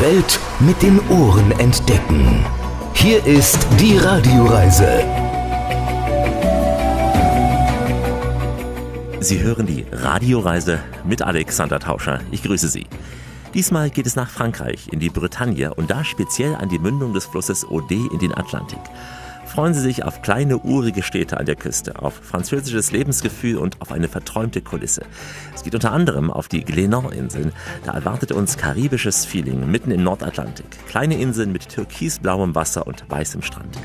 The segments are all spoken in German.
Welt mit den Ohren entdecken. Hier ist die Radioreise. Sie hören die Radioreise mit Alexander Tauscher. Ich grüße Sie. Diesmal geht es nach Frankreich, in die Bretagne und da speziell an die Mündung des Flusses Ode in den Atlantik freuen Sie sich auf kleine, urige Städte an der Küste, auf französisches Lebensgefühl und auf eine verträumte Kulisse. Es geht unter anderem auf die Glénan-Inseln. Da erwartet uns karibisches Feeling mitten im Nordatlantik. Kleine Inseln mit türkisblauem Wasser und weißem Strand.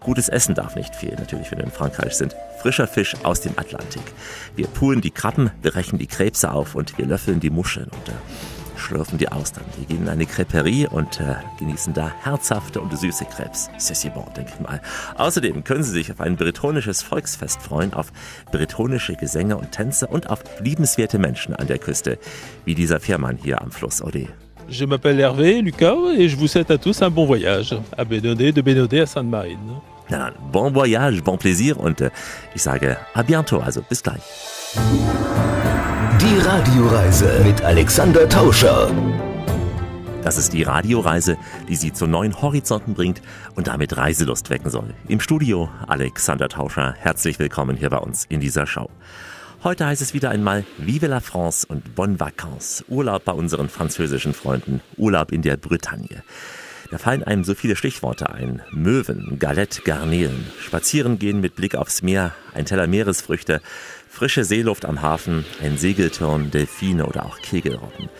Gutes Essen darf nicht fehlen, natürlich, wenn wir in Frankreich sind. Frischer Fisch aus dem Atlantik. Wir poolen die Krabben, brechen die Krebse auf und wir löffeln die Muscheln. Äh, schlürfen die Austern. Wir gehen in eine Creperie und äh, genießen da herzhafte und süße Krebs. C'est bon, denke ich mal. Außerdem können Sie sich auf ein bretonisches Volksfest freuen, auf bretonische Gesänge und Tänze und auf liebenswerte Menschen an der Küste, wie dieser Fährmann hier am Fluss Ode. Je m'appelle Hervé Lucas et je vous souhaite à tous un bon voyage à Bénodet, de Bénodet à Sainte-Marine. Na dann, bon voyage, bon plaisir und äh, ich sage à bientôt, also bis gleich. Die Radioreise mit Alexander Tauscher. Das ist die Radioreise, die Sie zu neuen Horizonten bringt und damit Reiselust wecken soll. Im Studio Alexander Tauscher. Herzlich willkommen hier bei uns in dieser Show. Heute heißt es wieder einmal Vive la France und Bonne Vacances. Urlaub bei unseren französischen Freunden. Urlaub in der Bretagne. Da fallen einem so viele Stichworte ein. Möwen, Galette, Garnelen, Spazieren gehen mit Blick aufs Meer, ein Teller Meeresfrüchte, Frische Seeluft am Hafen, ein Segelturn, Delfine oder auch Kegelrobben.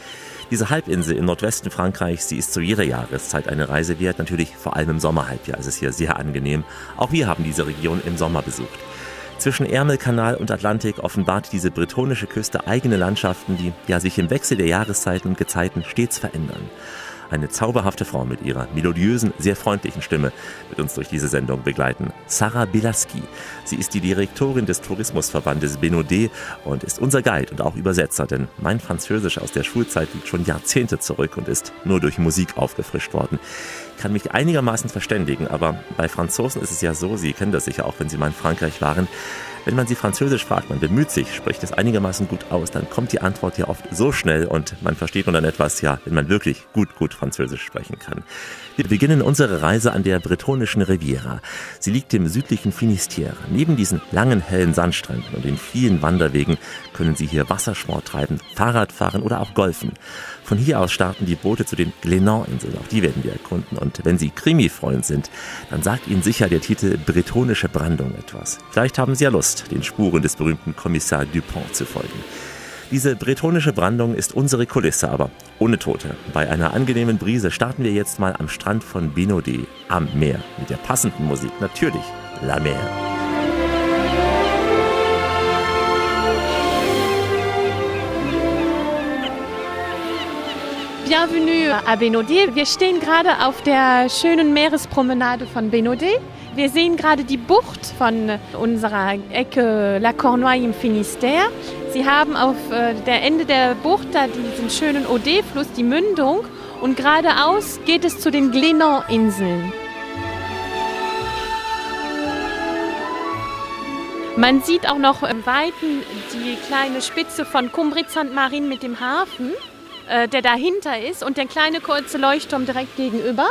Diese Halbinsel im Nordwesten Frankreichs, sie ist zu jeder Jahreszeit eine Reise wert. Natürlich vor allem im Sommerhalbjahr ist es hier sehr angenehm. Auch wir haben diese Region im Sommer besucht. Zwischen Ärmelkanal und Atlantik offenbart diese bretonische Küste eigene Landschaften, die ja sich im Wechsel der Jahreszeiten und Gezeiten stets verändern. Eine zauberhafte Frau mit ihrer melodiösen, sehr freundlichen Stimme wird uns durch diese Sendung begleiten. Sarah Bilaski. Sie ist die Direktorin des Tourismusverbandes Benodé und ist unser Guide und auch Übersetzer, denn mein Französisch aus der Schulzeit liegt schon Jahrzehnte zurück und ist nur durch Musik aufgefrischt worden kann mich einigermaßen verständigen, aber bei Franzosen ist es ja so, Sie kennen das sicher auch, wenn Sie mal in Frankreich waren, wenn man sie Französisch fragt, man bemüht sich, spricht es einigermaßen gut aus, dann kommt die Antwort ja oft so schnell und man versteht nur dann etwas, ja, wenn man wirklich gut, gut Französisch sprechen kann. Wir beginnen unsere Reise an der bretonischen Riviera. Sie liegt im südlichen Finisterre. Neben diesen langen, hellen Sandstränden und den vielen Wanderwegen können Sie hier Wassersport treiben, Fahrrad fahren oder auch golfen. Von hier aus starten die Boote zu den Glénan-Inseln. Auch die werden wir erkunden. Und wenn Sie Krimi-Freund sind, dann sagt Ihnen sicher der Titel Bretonische Brandung etwas. Vielleicht haben Sie ja Lust, den Spuren des berühmten Kommissar Dupont zu folgen. Diese bretonische Brandung ist unsere Kulisse, aber ohne Tote. Bei einer angenehmen Brise starten wir jetzt mal am Strand von Benodé am Meer mit der passenden Musik natürlich La Mer. Bienvenue à Benodé. Wir stehen gerade auf der schönen Meerespromenade von Benodé. Wir sehen gerade die Bucht von unserer Ecke La Cornouaille im Finistère. Sie haben auf äh, der Ende der Bucht da diesen schönen Odé-Fluss, die Mündung. Und geradeaus geht es zu den Glénan-Inseln. Man sieht auch noch im Weiten die kleine Spitze von Cumbrit Sainte Marine mit dem Hafen. Äh, der dahinter ist. Und der kleine kurze Leuchtturm direkt gegenüber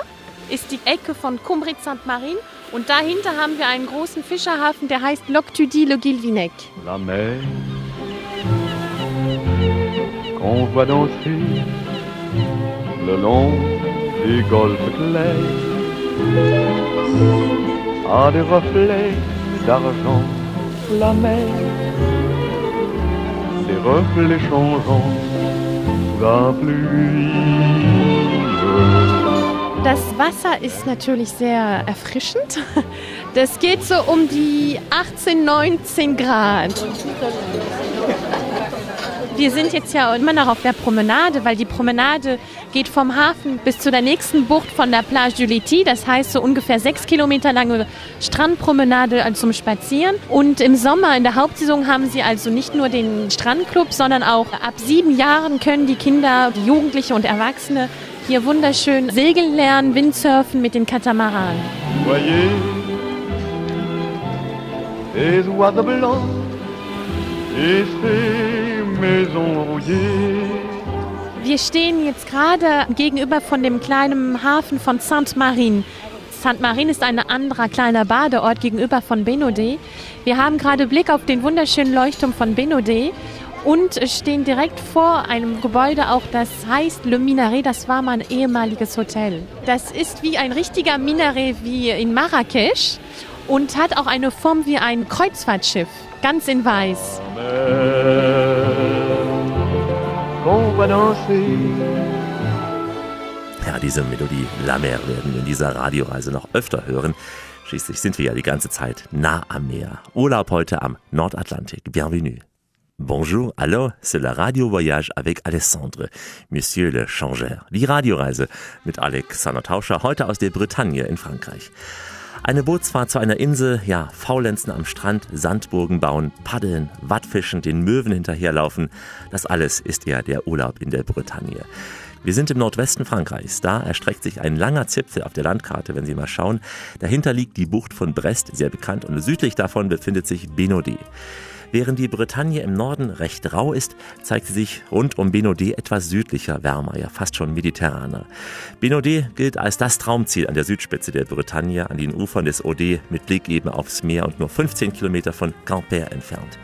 ist die Ecke von Cumbrit Sainte Marine. Und dahinter haben wir einen großen Fischerhafen, der heißt Loctudi le Guilvinec. La mer qu'on voit danser le long des golfes clairs a des reflets d'argent. La mer, ses reflets changeants das Wasser ist natürlich sehr erfrischend. Das geht so um die 18, 19 Grad. Wir sind jetzt ja immer noch auf der Promenade, weil die Promenade geht vom Hafen bis zu der nächsten Bucht von der Plage du Liti. Das heißt so ungefähr sechs Kilometer lange Strandpromenade zum Spazieren. Und im Sommer, in der Hauptsaison, haben sie also nicht nur den Strandclub, sondern auch ab sieben Jahren können die Kinder, die Jugendliche und Erwachsene hier wunderschön segeln lernen, Windsurfen mit den Katamaranen. Voyez, les oiseaux blancs et ces maisons rouillées. Wir stehen jetzt gerade gegenüber von dem kleinen Hafen von Sainte-Marine. Sainte-Marine ist ein anderer kleiner Badeort gegenüber von Benodé. Wir haben gerade Blick auf den wunderschönen Leuchtturm von Benodé und stehen direkt vor einem Gebäude auch, das heißt Le Minaret, das war mal ein ehemaliges Hotel. Das ist wie ein richtiger Minaret wie in Marrakesch und hat auch eine Form wie ein Kreuzfahrtschiff, ganz in weiß. Qu'on va danser. Ja, diese Melodie La Mer werden wir in dieser Radioreise noch öfter hören. Schließlich sind wir ja die ganze Zeit nah am Meer. Urlaub heute am Nordatlantik. Bienvenue. Bonjour, alors, c'est le Radio Voyage avec Alessandre, Monsieur le Changeur. Die Radioreise mit Alexander Tauscher, heute aus der Bretagne in Frankreich. Eine Bootsfahrt zu einer Insel, ja, Faulenzen am Strand, Sandburgen bauen, paddeln, Wattfischen, den Möwen hinterherlaufen. Das alles ist ja der Urlaub in der Bretagne. Wir sind im Nordwesten Frankreichs. Da erstreckt sich ein langer Zipfel auf der Landkarte, wenn Sie mal schauen. Dahinter liegt die Bucht von Brest, sehr bekannt, und südlich davon befindet sich Benodé. Während die Bretagne im Norden recht rau ist, zeigt sie sich rund um Benodé etwas südlicher, wärmer, ja fast schon mediterraner. Benodé gilt als das Traumziel an der Südspitze der Bretagne, an den Ufern des Odé, mit Blick eben aufs Meer und nur 15 Kilometer von Quimper entfernt.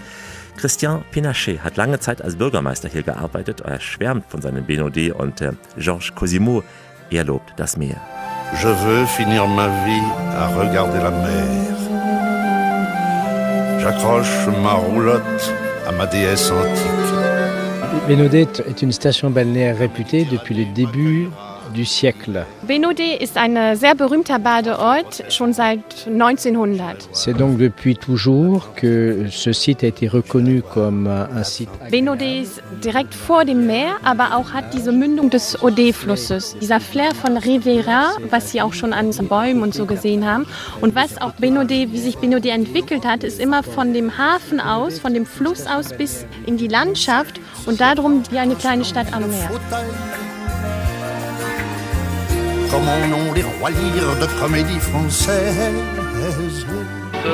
Christian Pinachet hat lange Zeit als Bürgermeister hier gearbeitet. Er schwärmt von seinem Benodé und äh, Georges Cosimo, er lobt das Meer. Je veux finir ma vie à regarder la mer. J'accroche ma roulotte à ma déesse antique. Bénodet est une station balnéaire réputée depuis le début du siècle. Benodé ist ein sehr berühmter Badeort, schon seit 1900. C'est donc depuis toujours que ce site a été reconnu comme un site. Benodé ist direkt vor dem Meer, aber auch hat diese Mündung des Odé-Flusses. Dieser Flair von Rivera, was Sie auch schon an den Bäumen und so gesehen haben. Und was auch Benodé, wie sich Benodé entwickelt hat, ist immer von dem Hafen aus, von dem Fluss aus bis in die Landschaft und darum wie eine kleine Stadt am Meer. Comme en ont les rois lyres de comédie française.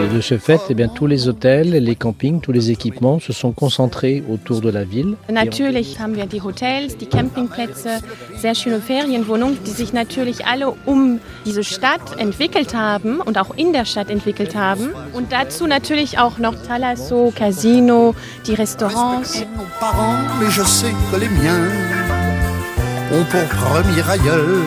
Et de ce fait, eh bien, tous les hôtels, les campings, tous les équipements se sont concentrés autour de la ville. Natürlich haben wir die Hotels, die Campingplätze, sehr schöne Ferienwohnungen, die sich natürlich alle um diese Stadt entwickelt haben und auch in der Stadt entwickelt haben. Und dazu natürlich auch noch Thalasso, Casino, die Restaurants. Parents, mais je sais que les miens ont pour premier aïeul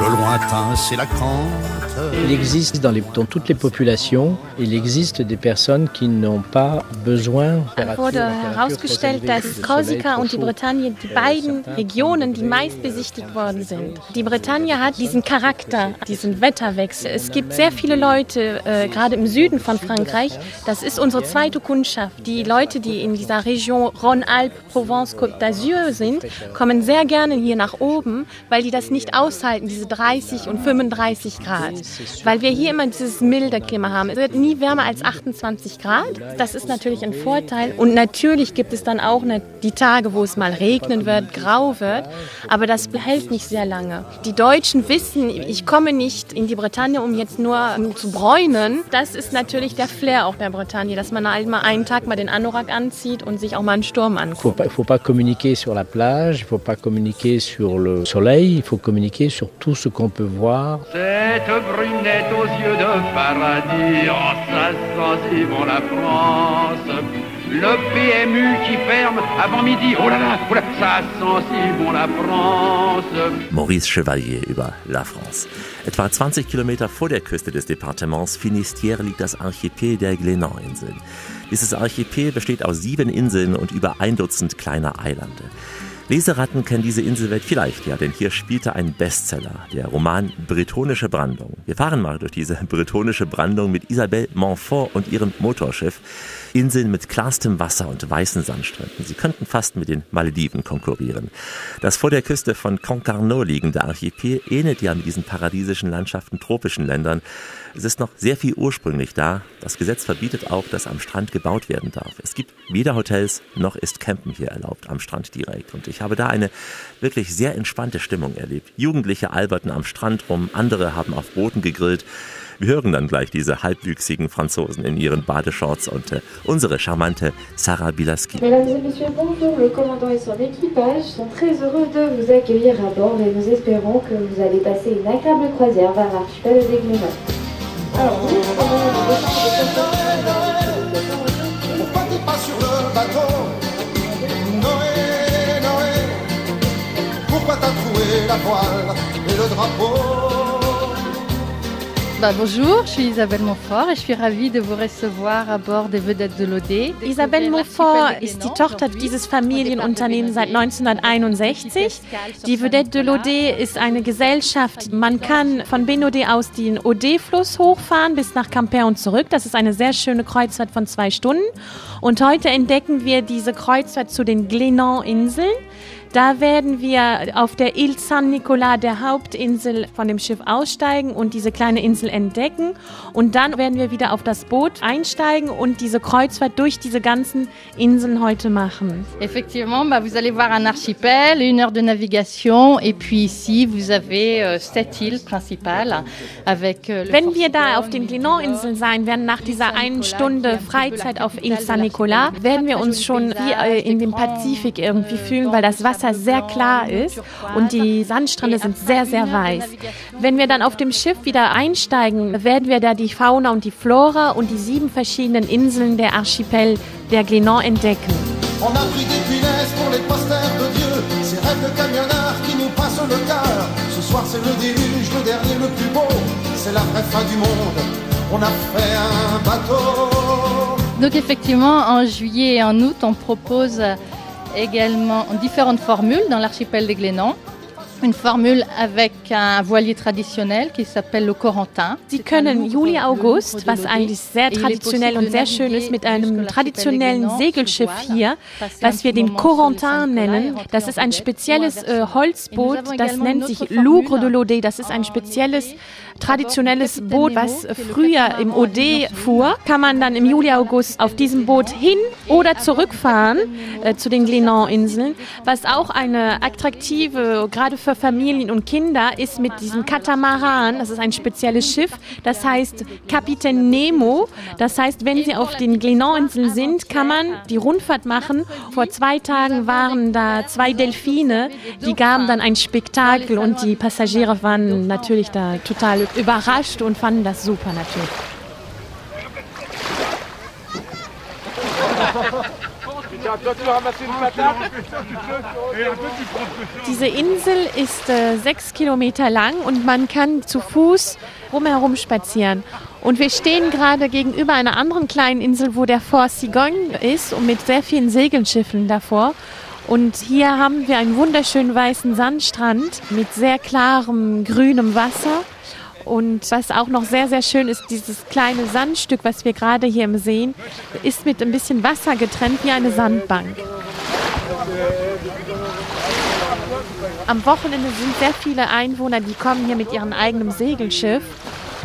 le lointain, c'est la Cante. Il existe dans, les- dans toutes les populations, il existe des personnes qui n'ont pas besoin. Es wurde herausgestellt, dass Korsika und die Bretagne die beiden Regionen, die meist besichtigt worden sind. Die Bretagne hat diesen Charakter, diesen Wetterwechsel. Es gibt sehr viele Leute, äh, gerade im Süden von Frankreich, das ist unsere zweite Kundschaft. Die Leute, die in dieser Region Rhône-Alpes, Provence, Côte d'Azur sind, kommen sehr gerne hier nach oben, weil die das nicht aushalten, diese 30 und 35 Grad. Weil wir hier immer dieses milde Klima haben. Es wird nie wärmer als 28 Grad. Das ist natürlich ein Vorteil. Und natürlich gibt es dann auch ne- die Tage, wo es mal regnen wird, grau wird. Aber das hält nicht sehr lange. Die Deutschen wissen, ich komme nicht in die Bretagne, um jetzt nur zu bräunen. Das ist natürlich der Flair auch der Bretagne, dass man halt mal einen Tag mal den Anorak anzieht und sich auch mal einen Sturm Il ne faut anguckt. pas, il faut pas communiquer sur la plage, il ne faut pas communiquer sur le soleil, il faut communiquer sur tout ce qu'on peut voir. Cette brunette aux yeux de paradis, oh, ça sent si bon la France. Le PMU qui ferme avant midi, oh là là, oh là, ça sent si bon la France. Maurice Chevalier über La France. Etwa 20 Kilometer vor der Küste des Departements Finisterre liegt das Archipel der Glénan-Inseln. Dieses Archipel besteht aus sieben Inseln und über ein Dutzend kleiner Eilande. Leseratten kennen diese Inselwelt vielleicht, ja, denn hier spielte ein Bestseller, der Roman Bretonische Brandung. Wir fahren mal durch diese bretonische Brandung mit Isabelle Montfort und ihrem Motorschiff. Inseln mit klarstem Wasser und weißen Sandstränden. Sie könnten fast mit den Malediven konkurrieren. Das vor der Küste von Concarneau liegende Archipel ähnelt ja mit diesen paradiesischen Landschaften tropischen Ländern. Es ist noch sehr viel ursprünglich da. Das Gesetz verbietet auch, dass am Strand gebaut werden darf. Es gibt weder Hotels noch ist Campen hier erlaubt am Strand direkt. Und ich habe da eine wirklich sehr entspannte Stimmung erlebt. Jugendliche alberten am Strand rum, andere haben auf Booten gegrillt. Wir hören dann gleich diese halbwüchsigen Franzosen in ihren Badeshorts und äh, unsere charmante Sarah Bilaski. Mesdames et messieurs, bonjour. Le commandant et son équipage sont très heureux de vous accueillir à bord et nous espérons que vous allez passer une agréable croisière vers l'archipel des Glénats. Alors, vous, Partez pas sur le bateau. Noé, Noé, pourquoi t'as troué la voile et le drapeau Bah, bonjour, je suis Isabelle Montfort et je suis ravie de vous recevoir à bord des Vedettes de l'OD. Isabelle Montfort ist die Tochter dieses Familienunternehmens seit 1961. Die Vedette de l'Ode ist eine Gesellschaft. Man kann von Benode aus den Ode-Fluss hochfahren bis nach Quimper und zurück. Das ist eine sehr schöne Kreuzfahrt von zwei Stunden. Und heute entdecken wir diese Kreuzfahrt zu den Glénan-Inseln. Da werden wir auf der Ile San Nicolas, der Hauptinsel, von dem Schiff aussteigen und diese kleine Insel entdecken. Und dann werden wir wieder auf das Boot einsteigen und diese Kreuzfahrt durch diese ganzen Inseln heute machen. Effectivement, bah, vous allez voir un archipel, une heure de navigation et puis ici vous avez euh, cette île principale avec euh, le Wenn wir da auf den le Glénan-Inseln sein werden, nach dieser einen Stunde Freizeit auf Ile San Nicolas, werden wir uns schon wie äh, in dem Pazifik irgendwie fühlen, weil das Wasser sehr klar ist und die Sandstrände sind sehr, sehr weiß. Wenn wir dann auf dem Schiff wieder einsteigen, werden wir da die Fauna und die Flora und die sieben verschiedenen Inseln der Archipel der Glénan entdecken. On a pris des punaises pour les posters de Dieu, ces rêves de camionneurs qui nous passent le cœur. Ce soir c'est le déluge, le dernier, le plus beau, c'est la vraie fin du monde. On a fait un bateau. Donc effectivement, en juillet et en août, on propose également différentes formules dans l'archipel des Glénans. Une formule avec un voilier traditionnel qui s'appelle le Corentin. Sie können Juli, August, was eigentlich sehr traditionell und sehr schön ist, mit einem traditionellen Segelschiff hier, was wir den Corentin nennen. Das ist ein spezielles äh, Holzboot, das nennt sich Lougre de l'Ode. Das ist ein spezielles traditionelles Boot, was früher im OD fuhr. Kann man dann im Juli, August auf diesem Boot hin oder zurückfahren äh, zu den Glénan-Inseln, was auch eine attraktive, gerade für Familien und Kinder, ist mit diesem Katamaran. Das ist ein spezielles Schiff, das heißt Kapitän Nemo. Das heißt, wenn Sie auf den Glénan-Inseln sind, kann man die Rundfahrt machen. Vor zwei Tagen waren da zwei Delfine, die gaben dann ein Spektakel und die Passagiere waren natürlich da total überrascht und fanden das super natürlich. Diese Insel ist äh, sechs Kilometer lang und man kann zu Fuß rumherum spazieren. Und wir stehen gerade gegenüber einer anderen kleinen Insel, wo der Fort Cigogne ist und mit sehr vielen Segelschiffen davor. Und hier haben wir einen wunderschönen weißen Sandstrand mit sehr klarem grünem Wasser. Und was auch noch sehr, sehr schön ist, dieses kleine Sandstück, was wir gerade hier sehen, ist mit ein bisschen Wasser getrennt wie eine Sandbank. Am Wochenende sind sehr viele Einwohner, die kommen hier mit ihrem eigenen Segelschiff.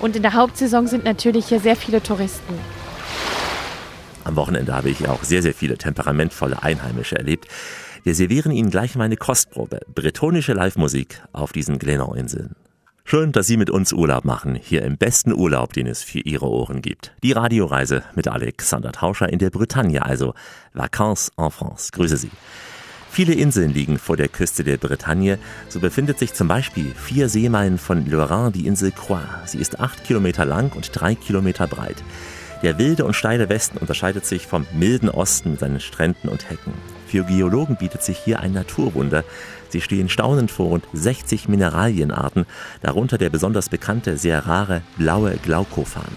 Und in der Hauptsaison sind natürlich hier sehr viele Touristen. Am Wochenende habe ich auch sehr, sehr viele temperamentvolle Einheimische erlebt. Wir servieren Ihnen gleich mal eine Kostprobe. Bretonische Live-Musik auf diesen Glénan-Inseln. Schön, dass Sie mit uns Urlaub machen, hier im besten Urlaub, den es für Ihre Ohren gibt. Die Radioreise mit Alexander Tauscher in der Bretagne, also Vacances en France. Grüße Sie. Viele Inseln liegen vor der Küste der Bretagne. So befindet sich zum Beispiel vier Seemeilen von Lorrain die Insel Croix. Sie ist acht Kilometer lang und drei Kilometer breit. Der wilde und steile Westen unterscheidet sich vom milden Osten mit seinen Stränden und Hecken. Für Geologen bietet sich hier ein Naturwunder. Sie stehen staunend vor rund 60 Mineralienarten, darunter der besonders bekannte, sehr rare blaue Glaukophan.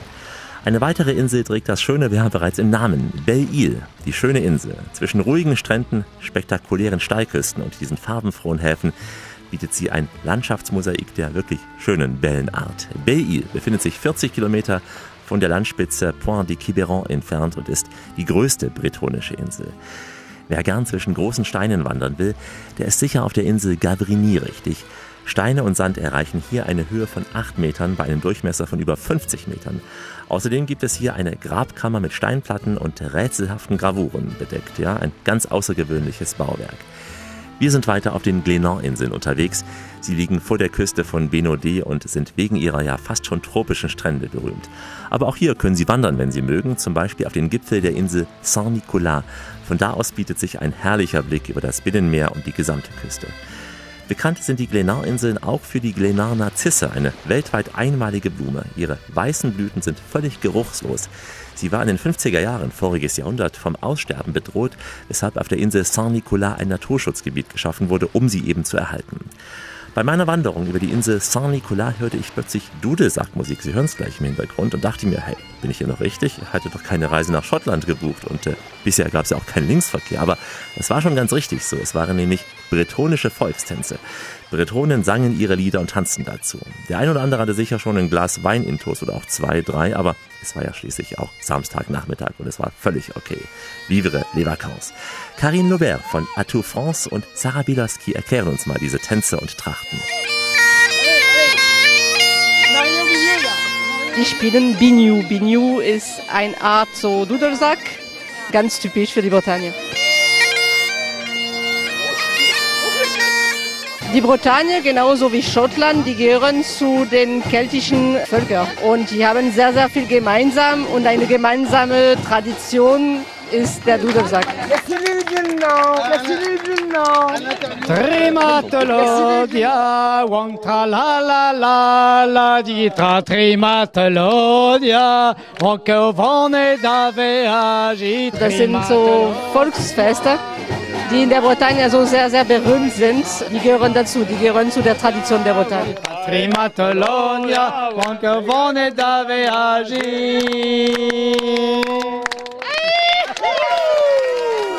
Eine weitere Insel trägt das schöne, haben bereits im Namen, Belle-Île, die schöne Insel. Zwischen ruhigen Stränden, spektakulären Steilküsten und diesen farbenfrohen Häfen bietet sie ein Landschaftsmosaik der wirklich schönen Wellenart. Belle-Île befindet sich 40 Kilometer von der Landspitze Point de Quiberon entfernt und ist die größte bretonische Insel. Wer gern zwischen großen Steinen wandern will, der ist sicher auf der Insel Gavrigny richtig. Steine und Sand erreichen hier eine Höhe von 8 Metern bei einem Durchmesser von über 50 Metern. Außerdem gibt es hier eine Grabkammer mit Steinplatten und rätselhaften Gravuren bedeckt. Ja, ein ganz außergewöhnliches Bauwerk. Wir sind weiter auf den Glénan-Inseln unterwegs. Sie liegen vor der Küste von Benodé und sind wegen ihrer ja fast schon tropischen Strände berühmt. Aber auch hier können Sie wandern, wenn Sie mögen, zum Beispiel auf den Gipfel der Insel Saint-Nicolas. Von da aus bietet sich ein herrlicher Blick über das Binnenmeer und die gesamte Küste. Bekannt sind die Glénat-Inseln auch für die Glénat-Narzisse, eine weltweit einmalige Blume. Ihre weißen Blüten sind völlig geruchslos. Sie war in den 50er Jahren voriges Jahrhundert vom Aussterben bedroht, weshalb auf der Insel Saint-Nicolas ein Naturschutzgebiet geschaffen wurde, um sie eben zu erhalten. Bei meiner Wanderung über die Insel Saint-Nicolas hörte ich plötzlich Dudelsackmusik, Sie hören es gleich im Hintergrund, und dachte mir, hey, bin ich hier noch richtig? Ich hatte doch keine Reise nach Schottland gebucht und äh, bisher gab es ja auch keinen Linksverkehr. Aber es war schon ganz richtig so. Es waren nämlich bretonische Volkstänze. Bretonen sangen ihre Lieder und tanzten dazu. Der ein oder andere hatte sicher schon ein Glas Wein intus oder auch zwei, drei, aber es war ja schließlich auch Samstagnachmittag und es war völlig okay. Vivre les vacances. Karine Laubert von Atout France und Sarah Bilaski erklären uns mal diese Tänze und Trachten. Die spielen Biniou. Biniou ist eine Art so Dudelsack, ganz typisch für die Bretagne. Die Bretagne, genauso wie Schottland, die gehören zu den keltischen Völkern. Und die haben sehr, sehr viel gemeinsam und eine gemeinsame Tradition ist der Dudelsack. Trimatologia, wang tra la la la la di tra trimatologia, onkel vorne da veagi. Das sind so Volksfeste, die in der Bretagne so sehr, sehr berühmt sind. Die gehören dazu, die gehören zu der Tradition der Bretagne.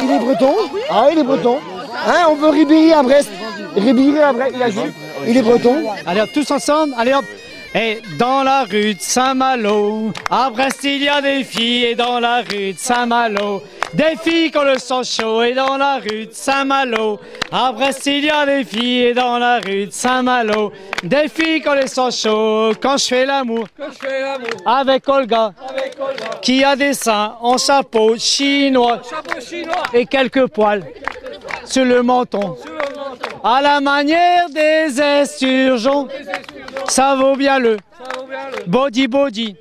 Il est breton? Ah, il est breton. Hein, on veut Ribéry à Brest. Ribéry à Brest, il a joué. Il est breton. Allez hop, tous ensemble, allez hop. Et dans la rue de Saint-Malo, à Brest il y a des filles, et dans la rue de Saint-Malo, des filles qui ont le sang chaud, et dans la rue de Saint-Malo, à Brest il y a des filles, et dans la rue de Saint-Malo, des filles qui ont le sang chaud, quand je fais l'amour, avec Olga, qui a des seins en chapeau chinois, et quelques poils sur le menton. À la manière des esturgeons, ça vaut bien le body body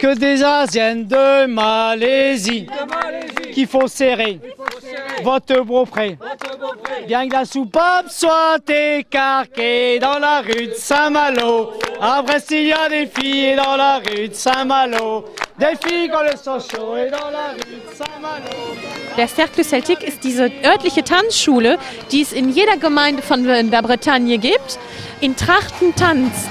que des Asiennes de Malaisie qu'il faut serrer votre beau-frère. Bien que la soupape soit écarquée dans la rue de Saint-Malo. À Brest, il y a des filles dans la rue de Saint-Malo. Des filles qui ont le sang chaud et dans la rue de Saint-Malo. Der Cercle Celtic ist diese örtliche Tanzschule, die es in jeder Gemeinde von der Bretagne gibt. In Trachten tanzt.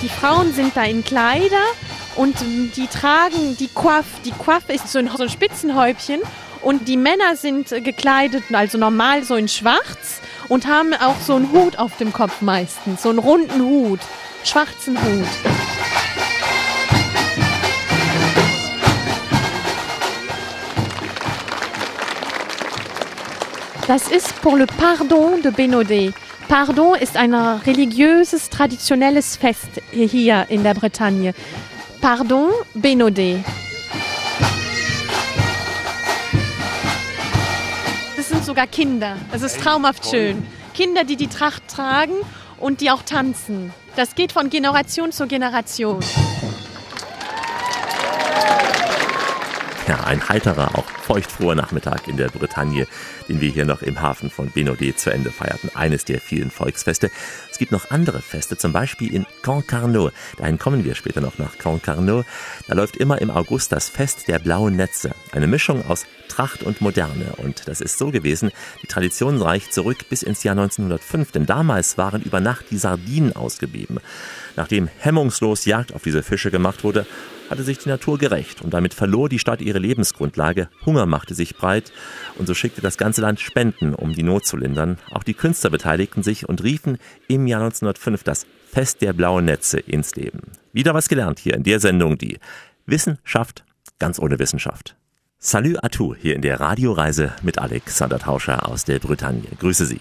Die Frauen sind da in Kleider und die tragen die Coiffe. Die Coiffe ist so ein, so ein Spitzenhäubchen und die Männer sind gekleidet, also normal so in schwarz und haben auch so einen Hut auf dem Kopf meistens, so einen runden Hut, schwarzen Hut. Das ist pour le Pardon de Benodé. Pardon ist ein religiöses, traditionelles Fest hier in der Bretagne. Pardon Benodé. Sogar Kinder. Es ist traumhaft schön. Kinder, die die Tracht tragen und die auch tanzen. Das geht von Generation zu Generation. Ja, ein heiterer, auch feuchtfroher Nachmittag in der Bretagne, den wir hier noch im Hafen von Benodé zu Ende feierten. Eines der vielen Volksfeste. Es gibt noch andere Feste, zum Beispiel in Concarneau. Dahin kommen wir später noch nach Concarneau. Da läuft immer im August das Fest der blauen Netze. Eine Mischung aus Tracht und Moderne. Und das ist so gewesen, die Tradition reicht zurück bis ins Jahr 1905, denn damals waren über Nacht die Sardinen ausgeblieben. Nachdem hemmungslos Jagd auf diese Fische gemacht wurde, hatte sich die Natur gerecht und damit verlor die Stadt ihre Lebensgrundlage, Hunger machte sich breit und so schickte das ganze Land Spenden, um die Not zu lindern. Auch die Künstler beteiligten sich und riefen im Jahr 1905 das Fest der blauen Netze ins Leben. Wieder was gelernt hier in der Sendung, die Wissenschaft ganz ohne Wissenschaft. Salut à tous hier in der Radioreise mit Alexander Tauscher aus der Bretagne. Grüße Sie.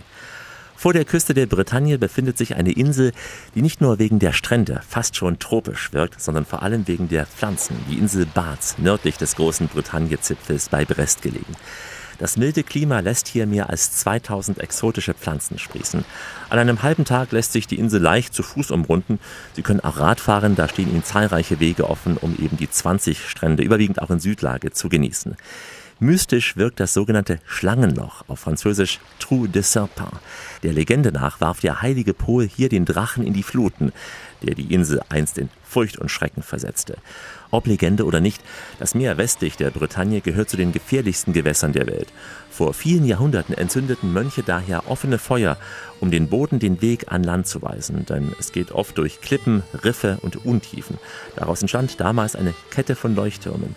Vor der Küste der Bretagne befindet sich eine Insel, die nicht nur wegen der Strände fast schon tropisch wirkt, sondern vor allem wegen der Pflanzen. Die Insel Barz, nördlich des großen Bretagne-Zipfels bei Brest gelegen. Das milde Klima lässt hier mehr als 2000 exotische Pflanzen sprießen. An einem halben Tag lässt sich die Insel leicht zu Fuß umrunden. Sie können auch Rad fahren, da stehen Ihnen zahlreiche Wege offen, um eben die 20 Strände, überwiegend auch in Südlage, zu genießen. Mystisch wirkt das sogenannte Schlangenloch, auf Französisch Trou de Serpent. Der Legende nach warf der heilige Pol hier den Drachen in die Fluten, der die Insel einst in Furcht und Schrecken versetzte. Ob Legende oder nicht, das Meer westlich der Bretagne gehört zu den gefährlichsten Gewässern der Welt. Vor vielen Jahrhunderten entzündeten Mönche daher offene Feuer, um den Boden den Weg an Land zu weisen, denn es geht oft durch Klippen, Riffe und Untiefen. Daraus entstand damals eine Kette von Leuchttürmen.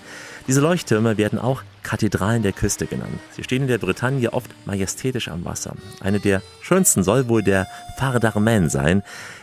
Diese Leuchttürme werden auch Kathedralen der Küste genannt. Sie stehen in der Bretagne oft majestätisch am Wasser. Eine der schönsten soll wohl der Phare d'Armen sein.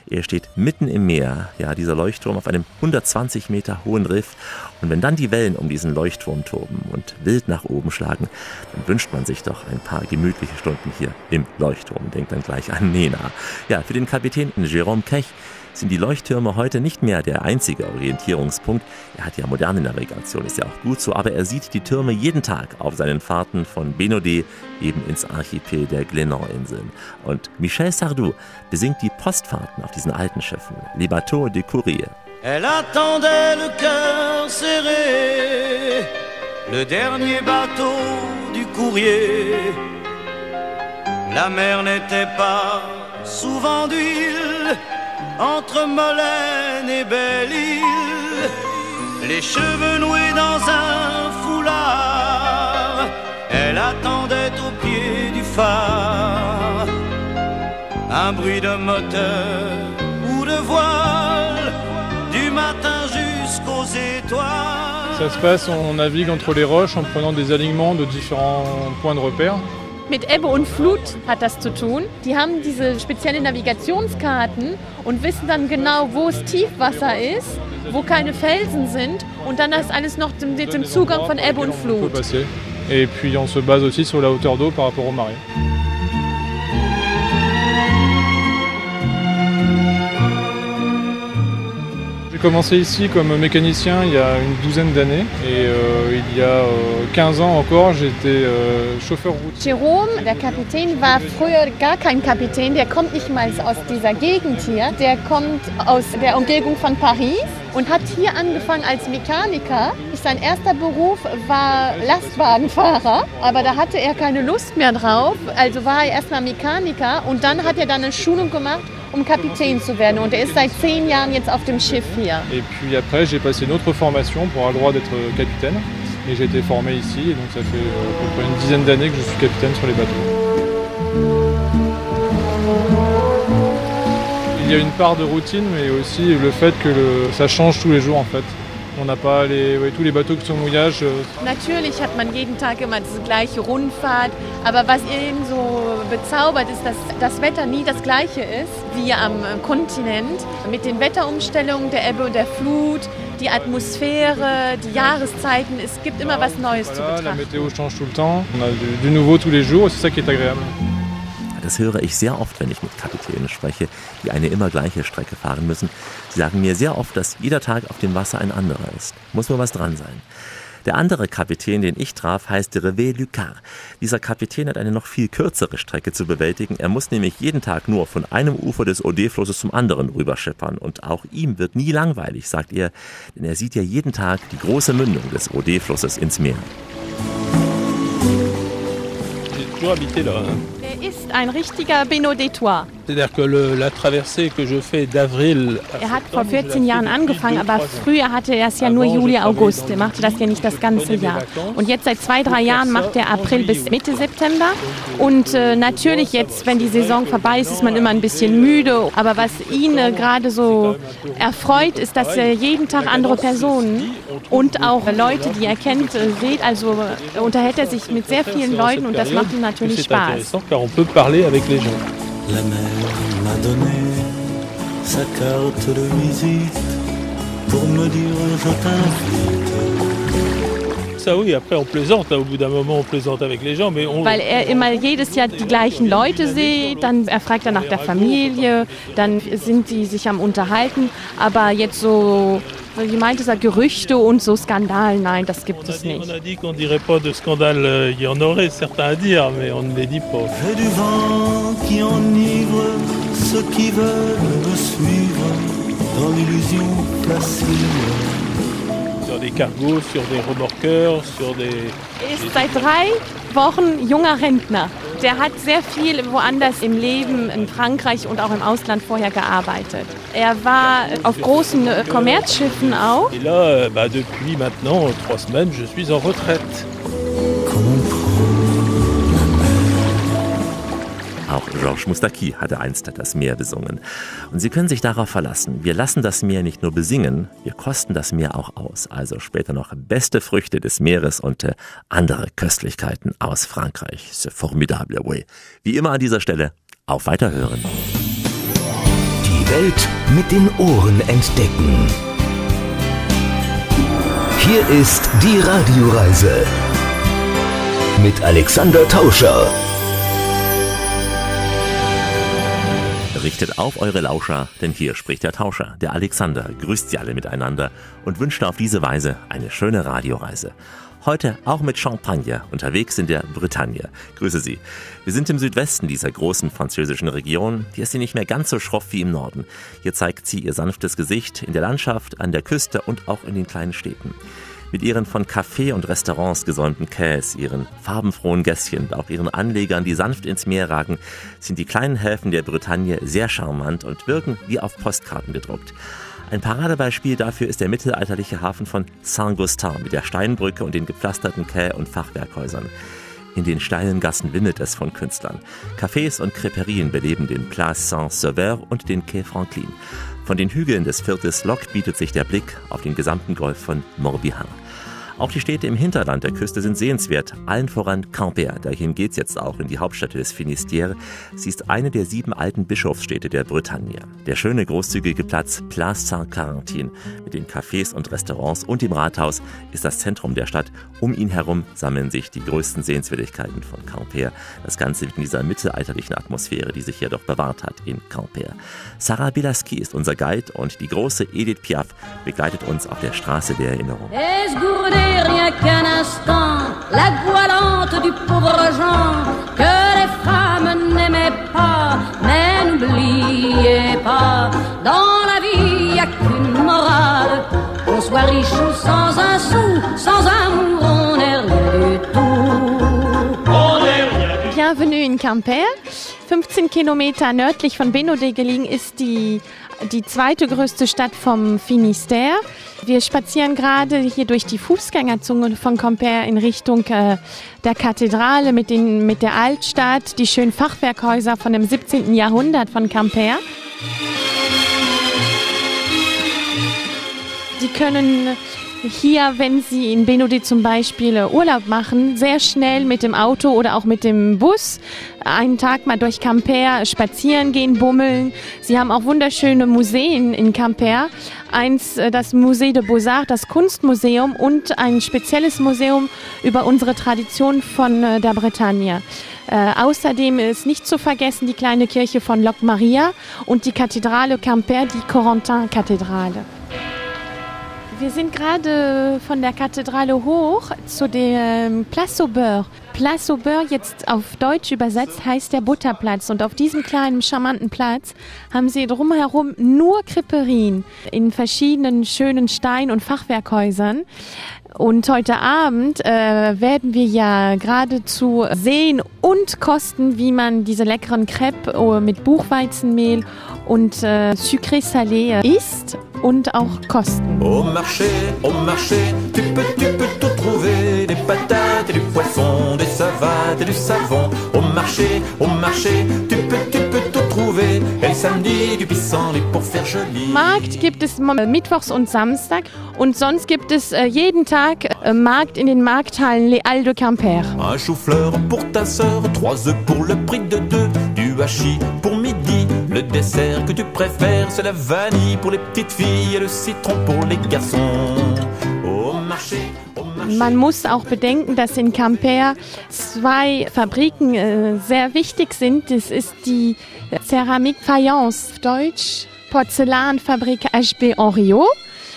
Er steht mitten im Meer, ja, dieser Leuchtturm auf einem 120 Meter hohen Riff. Und wenn dann die Wellen um diesen Leuchtturm toben und wild nach oben schlagen, dann wünscht man sich doch ein paar gemütliche Stunden hier im Leuchtturm. Denkt dann gleich an Nena. Ja, für den Kapitän Jérôme Kech sind die Leuchttürme heute nicht mehr der einzige Orientierungspunkt. Er hat ja moderne Navigation, ist ja auch gut so, aber er sieht die Türme jeden Tag auf seinen Fahrten von Benodé eben ins Archipel der Glénan-Inseln. Und Michel Sardou besingt die Postfahrten auf diesen alten Schiffen, Les Bateaux de Courrier. Elle attendait le cœur serré, le dernier bateau du courrier. La mer n'était pas souvent d'huile entre Molène et Belle-Île, les cheveux noués dans un foulard, elle attendait au pied du phare un bruit de moteur ou de voile Ça se passe, on navigue entre les roches en prenant des alignements de différents points de repère. Mit Ebbe und Flut hat das zu tun. Die haben diese speziellen Navigationskarten und wissen dann genau, wo es Tiefwasser ist, wo keine Felsen sind und dann ist alles noch mit dem Zugang von Ebbe und Flut. Et puis on se base aussi sur la hauteur d'eau par rapport aux marées. J'ai commencé ici comme mécanicien il y a une douzaine d'années et euh, il y a euh, 15 ans encore j'étais euh, chauffeur routier. Jerome, der Kapitän, war früher gar kein Kapitän, der kommt nicht mal aus dieser Gegend hier, der kommt aus der Umgebung von Paris und hat hier angefangen als Mechaniker. Sein erster Beruf war Lastwagenfahrer, aber da hatte er keine Lust mehr drauf, also war er erstmal Mechaniker und dann hat er dann eine Schulung gemacht Schiff. Et puis après, j'ai passé une autre formation pour avoir le droit d'être capitaine. Et j'ai été formé ici, et donc ça fait euh, une dizaine d'années que je suis capitaine sur les bateaux. Il y a une part de routine, mais aussi le fait que ça change tous les jours en fait. On n'a pas les, ouais, tous les bateaux qui sont au mouillage. Euh, Natürlich hat man jeden Tag immer diese gleiche Rundfahrt, aber was eben so bezaubert ist, dass das Wetter nie das gleiche ist wie am Kontinent. Mit den Wetterumstellungen der Ebbe und der Flut, die Atmosphäre, die Jahreszeiten, es gibt immer was Neues zu voilà, la betrachten. météo change tout le temps. On a du, du nouveau tous les jours, c'est ça qui est agréable. Das höre ich sehr oft, wenn ich mit Kapitänen spreche, die eine immer gleiche Strecke fahren müssen. Sie sagen mir sehr oft, dass jeder Tag auf dem Wasser ein anderer ist. Muss nur was dran sein. Der andere Kapitän, den ich traf, heißt Revé Lucard. Dieser Kapitän hat eine noch viel kürzere Strecke zu bewältigen. Er muss nämlich jeden Tag nur von einem Ufer des Ode-Flusses zum anderen rüberschippern. Und auch ihm wird nie langweilig, sagt er, denn er sieht ja jeden Tag die große Mündung des Ode-Flusses ins Meer. Ist ein richtiger Beno d'Etoile. Er hat vor septembre, je la 14 fais Jahren angefangen, aber früher hatte er es ja nur Juli, August. Er machte das ja nicht das ganze Jahr. Und jetzt seit zwei, drei Jahren macht er April bis Mitte September. Und äh, natürlich jetzt, wenn die Saison vorbei ist, ist man immer ein bisschen müde. Aber was ihn äh, gerade so erfreut, ist, dass er jeden Tag andere Personen und auch Leute, die er kennt, äh, sieht. Also unterhält er sich mit sehr vielen Leuten und das macht ihm natürlich Spaß. La mer m'a donné sa carte de visite pour me dire je t'invite. Ça oui. Après, on plaisante. Au bout d'un moment, on plaisante avec les gens. Mais on, Weil er immer jedes Jahr die gleichen Leute sieht, dann er fragt er nach der Familie, dann sind die sich am Unterhalten. Aber jetzt so, wie meinte er, Gerüchte und so Skandal, nein, das gibt es on nicht. a dit qu'on dirait pas de scandale. euh, Il y en aurait certains à dire, mais on ne les dit pas. J'ai du vent qui enivre ceux qui veulent me suivre dans l'illusion placide. Des cargos, sur des remorqueurs, sur des. Er ist seit drei Wochen junger Rentner. Der hat sehr viel woanders im Leben, in Frankreich und auch im Ausland vorher gearbeitet. Er war auf großen Kommerzschiffen auch. Et là, euh, bah, depuis maintenant trois semaines, je suis en retraite. Georges Moustaki hatte einst das Meer besungen. Und Sie können sich darauf verlassen. Wir lassen das Meer nicht nur besingen, wir kosten das Meer auch aus. Also später noch beste Früchte des Meeres und äh, andere Köstlichkeiten aus Frankreich. C'est formidable, oui. Wie immer an dieser Stelle, auf Weiterhören. Die Welt mit den Ohren entdecken. Hier ist die Radioreise mit Alexander Tauscher. Richtet auf eure Lauscher, denn hier spricht der Tauscher, der Alexander, grüßt sie alle miteinander und wünscht auf diese Weise eine schöne Radioreise. Heute auch mit Champagne, unterwegs in der Bretagne. Grüße Sie. Wir sind im Südwesten dieser großen französischen Region. Hier ist sie nicht mehr ganz so schroff wie im Norden. Hier zeigt sie ihr sanftes Gesicht in der Landschaft, an der Küste und auch in den kleinen Städten. Mit ihren von Café und Restaurants gesäumten Quais, ihren farbenfrohen Gässchen und auch ihren Anlegern, die sanft ins Meer ragen, sind die kleinen Häfen der Bretagne sehr charmant und wirken wie auf Postkarten gedruckt. Ein Paradebeispiel dafür ist der mittelalterliche Hafen von Saint-Gustin mit der Steinbrücke und den gepflasterten Quai- und Fachwerkhäusern. In den steilen Gassen wimmelt es von Künstlern. Cafés und Creperien beleben den Place Saint-Sauveur und den Quai Franklin. Von den Hügeln des Viertels Lok bietet sich der Blick auf den gesamten Golf von Morbihan. Auch die Städte im Hinterland der Küste sind sehenswert, allen voran Quimper. Dahin geht's jetzt auch in die Hauptstadt des Finistère. Sie ist eine der sieben alten Bischofsstädte der Bretagne. Der schöne großzügige Platz Place Saint-Carentin mit den Cafés und Restaurants und dem Rathaus ist das Zentrum der Stadt. Um ihn herum sammeln sich die größten Sehenswürdigkeiten von Quimper. Das Ganze in dieser mittelalterlichen Atmosphäre, die sich hier doch bewahrt hat in Quimper. Sarah Bilaski ist unser Guide und die große Edith Piaf begleitet uns auf der Straße der Erinnerung. Esgourder rien qu'un instant la goualante du pauvre Jean que les femmes n'aimaient pas. Mais n'oubliez pas, dans la vie y a qu'une morale. Qu'on soit riche ou sans un sou, sans amour on n'est rien du tout. Bienvenue in Quimper. 15 Kilometer nördlich von Bénodet gelegen ist die, die zweite größte Stadt vom Finistère. Wir spazieren gerade hier durch die Fußgängerzone von Quimper in Richtung äh, der Kathedrale mit, den, mit der Altstadt, die schönen Fachwerkhäuser von dem 17. Jahrhundert von Quimper. Sie können hier, wenn Sie in Benodi zum Beispiel äh, Urlaub machen, sehr schnell mit dem Auto oder auch mit dem Bus einen Tag mal durch Quimper spazieren gehen, bummeln. Sie haben auch wunderschöne Museen in Quimper. Eins, äh, das Musée de Beaux-Arts, das Kunstmuseum und ein spezielles Museum über unsere Tradition von äh, der Bretagne. Äh, außerdem ist nicht zu vergessen die kleine Kirche von Loc Maria und die Kathedrale Quimper, die Corentin-Kathedrale. Wir sind gerade von der Kathedrale hoch zu dem Place au Beurre. Place au Beurre, jetzt auf Deutsch übersetzt, heißt der Butterplatz. Und auf diesem kleinen, charmanten Platz haben sie drumherum nur Kripperien in verschiedenen schönen Stein- und Fachwerkhäusern. Und heute Abend äh, werden wir ja geradezu sehen und kosten, wie man diese leckeren Crêpes oh, mit Buchweizenmehl und äh, sucré salé äh, isst und auch kosten. Au marché, au marché, tu peux, tu peux tout trouver Des patates et du poisson, des savates et du savon. Au marché, au marché, tu peux, tu peux tout trouver. Et le samedi, du pissenlit pour faire joli. Markt gibt es mom- mittwochs und Samstag. Und sonst gibt es äh, jeden Tag äh, Markt in den Markthallen Les Halles de Quimper. Un chou-fleur pour ta sœur, trois œufs pour le prix de deux Du hachis pour midi, le dessert que tu préfères C'est la vanille pour les petites filles et le citron pour les garçons. Au marché Man muss auch bedenken, dass in Quimper zwei Fabriken äh, sehr wichtig sind. Das ist die Ceramik Fayence, Deutsch Porzellanfabrik HB Henriot.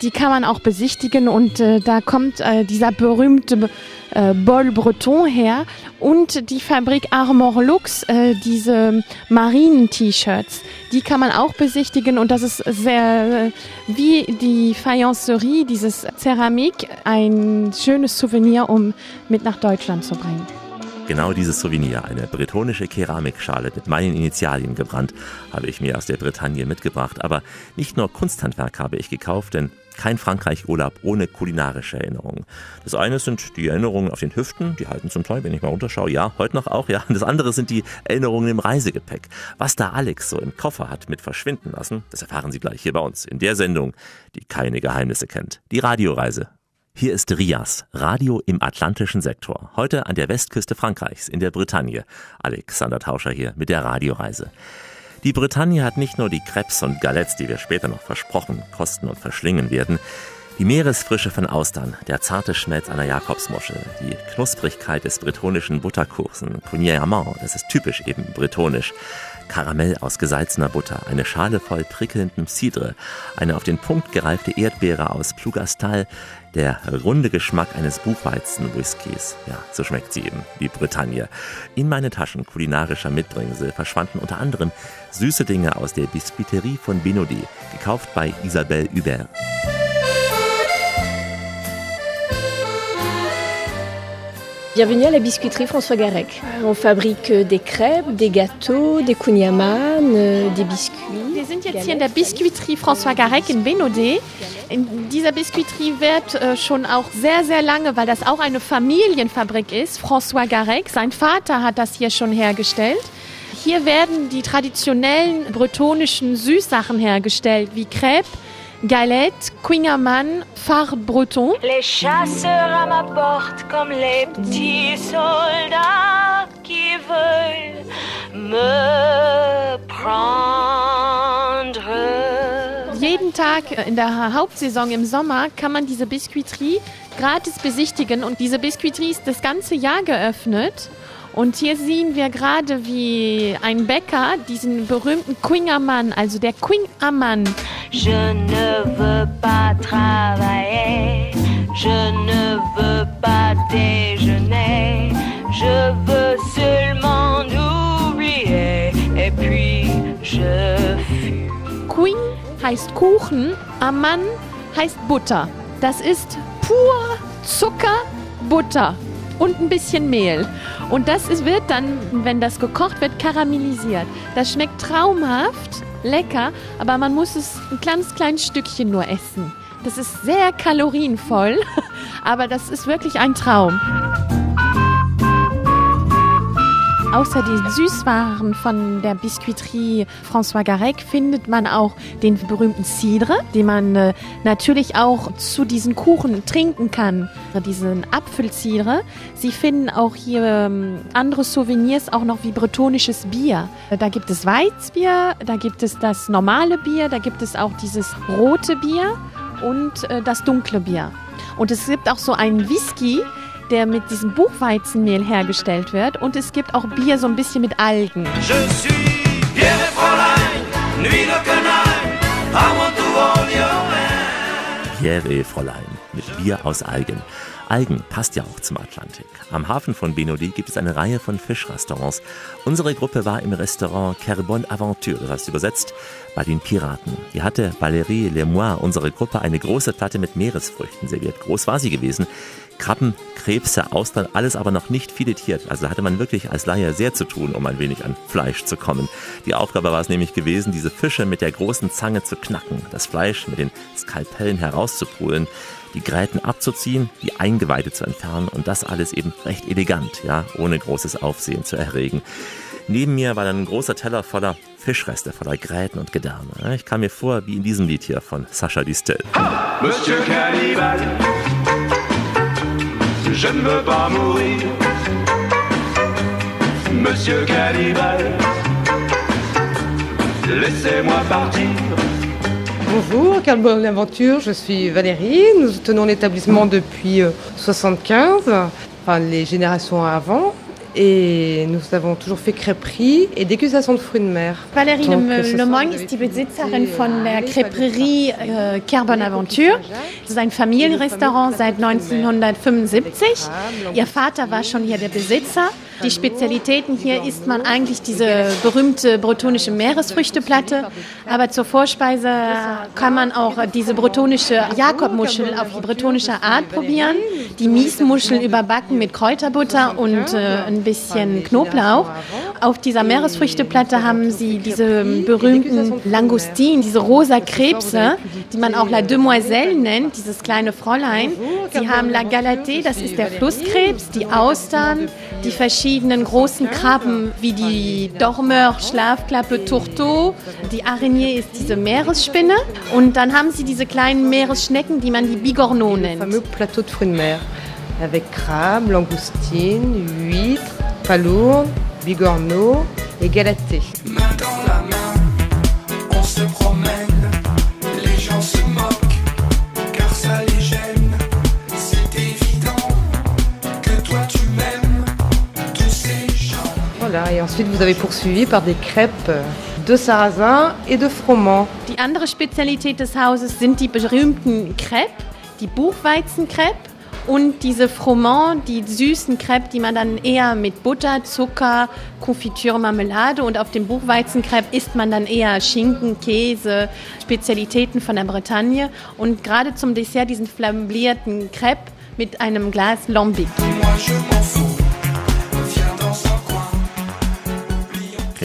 Die kann man auch besichtigen und äh, da kommt äh, dieser berühmte äh, Bol Breton her und die Fabrik Armor Lux, äh, diese Marinen-T-Shirts, die kann man auch besichtigen und das ist sehr äh, wie die Fayencerie, dieses Ceramik, ein schönes Souvenir, um mit nach Deutschland zu bringen. Genau dieses Souvenir, eine bretonische Keramikschale mit meinen Initialien gebrannt, habe ich mir aus der Bretagne mitgebracht. Aber nicht nur Kunsthandwerk habe ich gekauft, denn kein Frankreich-Urlaub ohne kulinarische Erinnerungen. Das eine sind die Erinnerungen auf den Hüften, die halten zum Teil, wenn ich mal runterschaue, ja, heute noch auch, ja. Und das andere sind die Erinnerungen im Reisegepäck. Was da Alex so im Koffer hat mit verschwinden lassen, das erfahren Sie gleich hier bei uns in der Sendung, die keine Geheimnisse kennt. Die Radioreise hier ist Rias, Radio im atlantischen Sektor. Heute an der Westküste Frankreichs, in der Bretagne. Alexander Tauscher hier mit der Radioreise. Die Bretagne hat nicht nur die Krebs und Galettes, die wir später noch versprochen kosten und verschlingen werden, die Meeresfrische von Austern, der zarte Schmelz einer Jakobsmuschel, die Knusprigkeit des bretonischen Butterkuchen, Cognac das ist typisch eben bretonisch, Karamell aus gesalzener Butter, eine Schale voll prickelndem Cidre, eine auf den Punkt gereifte Erdbeere aus Plugastal, der runde Geschmack eines Buchweizen-Whiskys. Ja, so schmeckt sie eben, die Bretagne. In meine Taschen kulinarischer Mitbringsel verschwanden unter anderem süße Dinge aus der Biscuiterie von Benodé, gekauft bei Isabelle Hubert. Bienvenue à la biscuiterie François Garec. On fabrique des crêpes, des gâteaux, des kouign-amann, euh, des biscuits. Wir sind jetzt hier in der Biscuiterie François Garec in Benodé. In dieser Biscuiterie wird äh, schon auch sehr, sehr lange, weil das auch eine Familienfabrik ist, François Garec. Sein Vater hat das hier schon hergestellt. Hier werden die traditionellen bretonischen Süßsachen hergestellt, wie Crêpes, Galette, Quingaman, phare breton. Les chasseurs à ma porte comme les petits soldats qui veulent me prendre. Jeden Tag in der Hauptsaison im Sommer kann man diese Biscuiterie gratis besichtigen und diese Biscuiterie ist das ganze Jahr geöffnet. Und hier sehen wir gerade, wie ein Bäcker diesen berühmten Quingaman, also der Quingaman. Je ne veux pas travailler, je ne veux pas déjeuner, je veux seulement oublier et puis je fuis. Queen heißt Kuchen, Aman heißt Butter. Das ist pur Zucker, Butter und ein bisschen Mehl. Und das ist, wird dann, wenn das gekocht wird, karamellisiert. Das schmeckt traumhaft, lecker, aber man muss es ein kleines kleines Stückchen nur essen. Das ist sehr kalorienvoll, aber das ist wirklich ein Traum. Außer den Süßwaren von der Biscuiterie François Garec findet man auch den berühmten Cidre, den man äh, natürlich auch zu diesen Kuchen trinken kann. Diesen Apfelcidre. Sie finden auch hier ähm, andere Souvenirs, auch noch wie bretonisches Bier. Da gibt es Weizbier, da gibt es das normale Bier, da gibt es auch dieses rote Bier und äh, das dunkle Bier. Und es gibt auch so einen Whisky, der mit diesem Buchweizenmehl hergestellt wird. Und es gibt auch Bier so ein bisschen mit Algen. Je suis Pierre Fräulein, nuit de canaille, à mon tour au violon. Pierre Fräulein mit Bier aus Algen. Algen passt ja auch zum Atlantik. Am Hafen von Benodi gibt es eine Reihe von Fischrestaurants. Unsere Gruppe war im Restaurant Carbon Aventure, das heißt übersetzt bei den Piraten. Hier hatte Valérie Lemoine, unsere Gruppe, eine große Platte mit Meeresfrüchten serviert. Groß war sie gewesen. Krabben, Krebse, Austern, alles aber noch nicht filetiert. Also hatte man wirklich als Laie sehr zu tun, um ein wenig an Fleisch zu kommen. Die Aufgabe war es nämlich gewesen, diese Fische mit der großen Zange zu knacken, das Fleisch mit den Skalpellen herauszupulen, die Gräten abzuziehen, die Eingeweide zu entfernen und das alles eben recht elegant, ja, ohne großes Aufsehen zu erregen. Neben mir war dann ein großer Teller voller Fischreste, voller Gräten und Gedärme. Ich kam mir vor wie in diesem Lied hier von Sacha Distel. Monsieur Cannibal, je ne veux pas mourir. Monsieur Cannibal, laissez-moi partir. Bonjour, Carl Bonne Aventure, je suis Valérie. Nous tenons l'établissement depuis 75, enfin les générations avant. Et nous avons toujours fait crêperie et dégustation de fruits de mer. Valérie Donc, Le, ce Le sont Moing des ist die Besitzerin von der Crêperie äh, Carbon Aventure. Das ist ein Familienrestaurant seit 1975. Ihr Vater war schon hier der Besitzer. Die Spezialitäten hier isst man eigentlich diese berühmte bretonische Meeresfrüchteplatte. Aber zur Vorspeise kann man auch diese bretonische Jakobmuschel auf die bretonische Art probieren. Die Miesmuschel überbacken mit Kräuterbutter und äh, ein bisschen Knoblauch. Auf dieser Meeresfrüchteplatte haben sie diese berühmten Langustinen, diese rosa Krebse, die man auch La Demoiselle nennt, dieses kleine Fräulein. Sie haben La Galatée, das ist der Flusskrebs, die Austern, die verschiedenen großen Krabben wie die Dormeur, Schlafklappe, Tourteau. Die Araignée ist diese Meeresspinne. Und dann haben sie diese kleinen Meeresschnecken, die man die Bigorneaux nennt. fameux plateau de fruits de mer avec crabes, langoustines, huîtres, palourdes, bigorneaux et galatées. Voilà, et ensuite vous avez poursuivi par des crêpes de sarrasin et de froment. Die andere Spezialität des Hauses sind die berühmten Crêpes, die Buchweizencrêpes und diese Froment, die süßen Crêpes, die man dann eher mit Butter, Zucker, Konfitüre, Marmelade und auf dem Buchweizencrêpe isst man dann eher Schinken, Käse, Spezialitäten von der Bretagne und gerade zum Dessert diesen flambierten Crêpe mit einem Glas Lambic.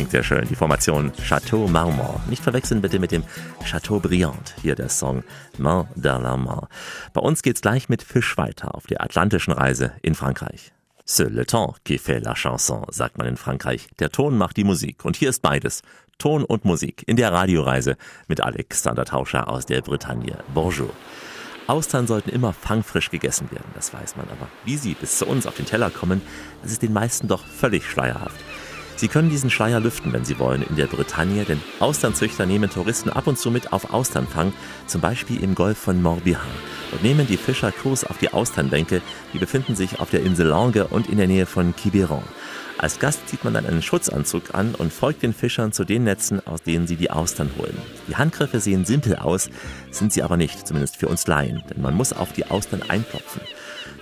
Klingt sehr schön. Die Formation Chateau Marmont. Nicht verwechseln bitte mit dem Chateau Briand. Hier der Song Main dans la Main. Bei uns geht's gleich mit Fisch weiter auf der atlantischen Reise in Frankreich. C'est le temps qui fait la chanson, sagt man in Frankreich. Der Ton macht die Musik. Und hier ist beides. Ton und Musik in der Radioreise mit Alexander Tauscher aus der Bretagne. Bonjour. Austern sollten immer fangfrisch gegessen werden, das weiß man. Aber wie sie bis zu uns auf den Teller kommen, das ist den meisten doch völlig schleierhaft. Sie können diesen Schleier lüften, wenn Sie wollen, in der Bretagne, denn Austernzüchter nehmen Touristen ab und zu mit auf Austernfang, zum Beispiel im Golf von Morbihan. Dort nehmen die Fischer Kurs auf die Austernbänke, die befinden sich auf der Insel Lange und in der Nähe von Quiberon. Als Gast zieht man dann einen Schutzanzug an und folgt den Fischern zu den Netzen, aus denen sie die Austern holen. Die Handgriffe sehen simpel aus, sind sie aber nicht, zumindest für uns Laien, denn man muss auf die Austern einklopfen.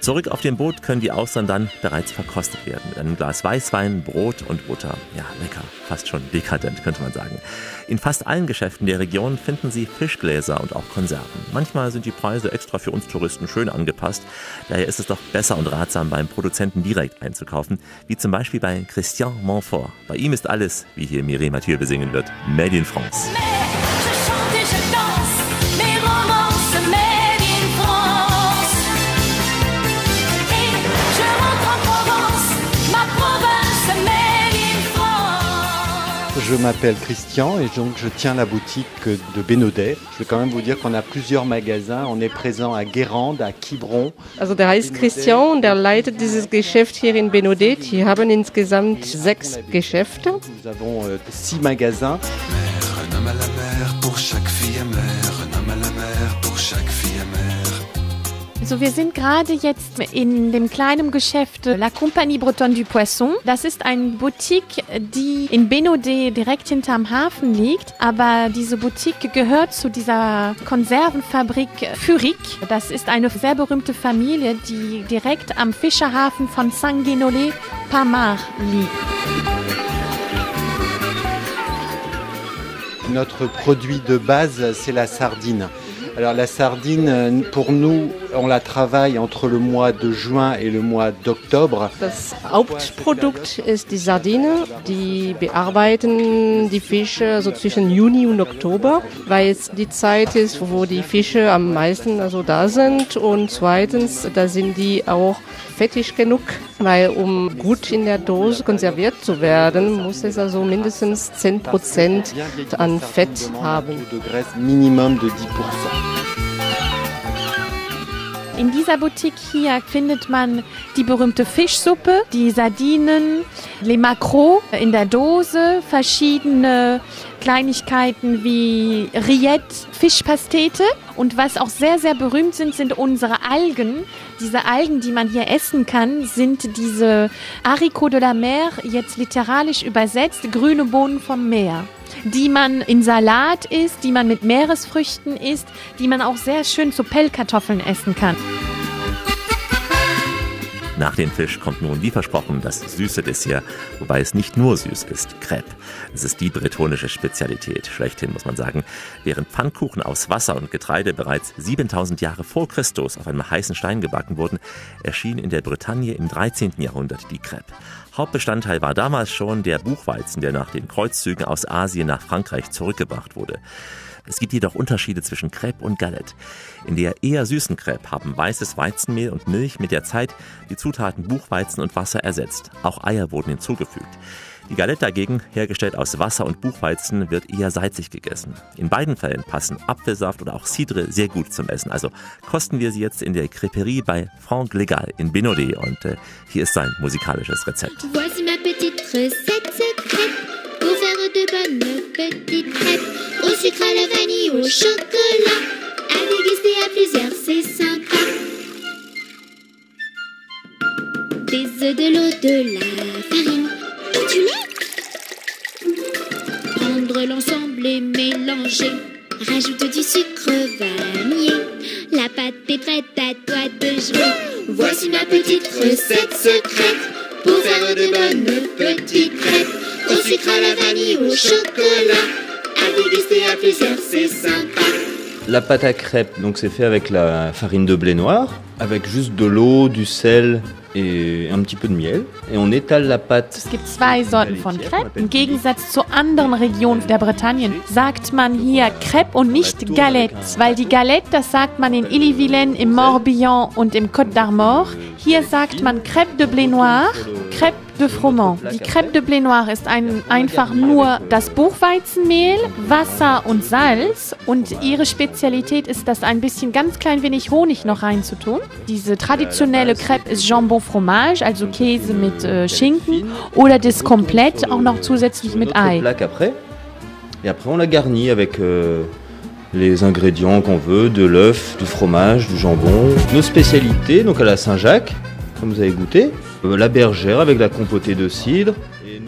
Zurück auf dem Boot können die Austern dann bereits verkostet werden. Mit einem Glas Weißwein, Brot und Butter. Ja, lecker. Fast schon dekadent, könnte man sagen. In fast allen Geschäften der Region finden Sie Fischgläser und auch Konserven. Manchmal sind die Preise extra für uns Touristen schön angepasst. Daher ist es doch besser und ratsam, beim Produzenten direkt einzukaufen. Wie zum Beispiel bei Christian Montfort. Bei ihm ist alles, wie hier Mireille Mathieu besingen wird, Made in France. Je m'appelle Christian et donc je tiens la boutique de Bénodet. Je vais quand même vous dire qu'on a plusieurs magasins. On est présent à Guérande, à Quiberon. Also der heißt Christian und der leitet dieses Geschäft hier in Benodet. Die haben insgesamt sechs Geschäfte. Nous avons euh, six magasins. Un homme à la mer Also wir sind gerade jetzt in dem kleinen Geschäft La Compagnie Bretonne du Poisson. Das ist eine Boutique, die in Benaudet direkt hinterm Hafen liegt. Aber diese Boutique gehört zu dieser Konservenfabrik Furik. Das ist eine sehr berühmte Familie, die direkt am Fischerhafen von Saint-Guénolé, Pamar liegt. Notre produit de base, c'est la sardine. Alors la sardine, euh, pour nous, on la travaille entre le mois de juin et le mois d'octobre. Das Hauptprodukt ist die Sardine. Die bearbeiten die Fische so zwischen Juni und Oktober, weil es die Zeit ist, wo die Fische am meisten also da sind. Und zweitens, da sind die auch fettig genug, weil um gut in der Dose konserviert zu werden, muss es also mindestens 10% an Fett haben. De graisse minimum de 10%. In dieser Boutique hier findet man die berühmte Fischsuppe, die Sardinen, les Macros in der Dose, verschiedene Kleinigkeiten wie Rillette, Fischpastete. Und was auch sehr, sehr berühmt sind, sind unsere Algen. Diese Algen, die man hier essen kann, sind diese Haricots de la mer, jetzt literarisch übersetzt, grüne Bohnen vom Meer die man in Salat isst, die man mit Meeresfrüchten isst, die man auch sehr schön zu Pellkartoffeln essen kann. Nach dem Fisch kommt nun, wie versprochen, das süße Dessert, wobei es nicht nur süß ist, Crepe. Es ist die bretonische Spezialität, schlechthin muss man sagen. Während Pfannkuchen aus Wasser und Getreide bereits 7000 Jahre vor Christus auf einem heißen Stein gebacken wurden, erschien in der Bretagne im 13. Jahrhundert die Crepe. Hauptbestandteil war damals schon der Buchweizen, der nach den Kreuzzügen aus Asien nach Frankreich zurückgebracht wurde. Es gibt jedoch Unterschiede zwischen Crepe und Galette. In der eher süßen Crepe haben weißes Weizenmehl und Milch mit der Zeit die Zutaten Buchweizen und Wasser ersetzt. Auch Eier wurden hinzugefügt. Die Galette dagegen, hergestellt aus Wasser und Buchweizen, wird eher salzig gegessen. In beiden Fällen passen Apfelsaft oder auch Cidre sehr gut zum Essen. Also kosten wir sie jetzt in der Creperie bei Franck Legal in Benaudet. Und äh, hier ist sein musikalisches Rezept. Voici ma petite recette secrète pour faire de bonnes petites crêpes au sucre, la vanille, au chocolat. À déguster à plusieurs, c'est sympa. Des œufs, de l'eau, de la farine Prendre l'ensemble et mélanger. Rajoute du sucre vanillé. La pâte est prête à toi de jouer. Voici ma petite recette secrète pour faire de bonnes petites crêpes au sucre, à la vanille, au chocolat. À déguster à plusieurs, c'est sympa. La pâte à crêpes, donc c'est fait avec la farine de blé noir, avec juste de l'eau, du sel et un petit peu de miel. Et on étale la pâte. Es gibt zwei Sorten von Crepe. Im Gegensatz zu anderen Regionen der Bretagne sagt man hier Crepe und nicht Galette. Weil die Galette, das sagt man in Ille-et-Vilaine, im Morbihan und im Côte d'Armor. Hier sagt man Crêpe de blé noir, Crêpe de froment. Die Crêpe de blé noir ist ein, einfach nur das Buchweizenmehl, Wasser und Salz. Und ihre Spezialität ist, das ein bisschen ganz klein wenig Honig noch reinzutun. Diese traditionelle Crêpe ist Jambon Fromage, also Käse mit äh, Schinken. Oder das komplett auch noch zusätzlich mit Ei. Après. Et après on la garnit avec euh, les ingrédients qu'on veut, de l'œuf, du fromage, du jambon. Nos spécialités, donc à la Saint-Jacques, comme vous avez goûté. Euh, la bergère avec la compotée de cidre.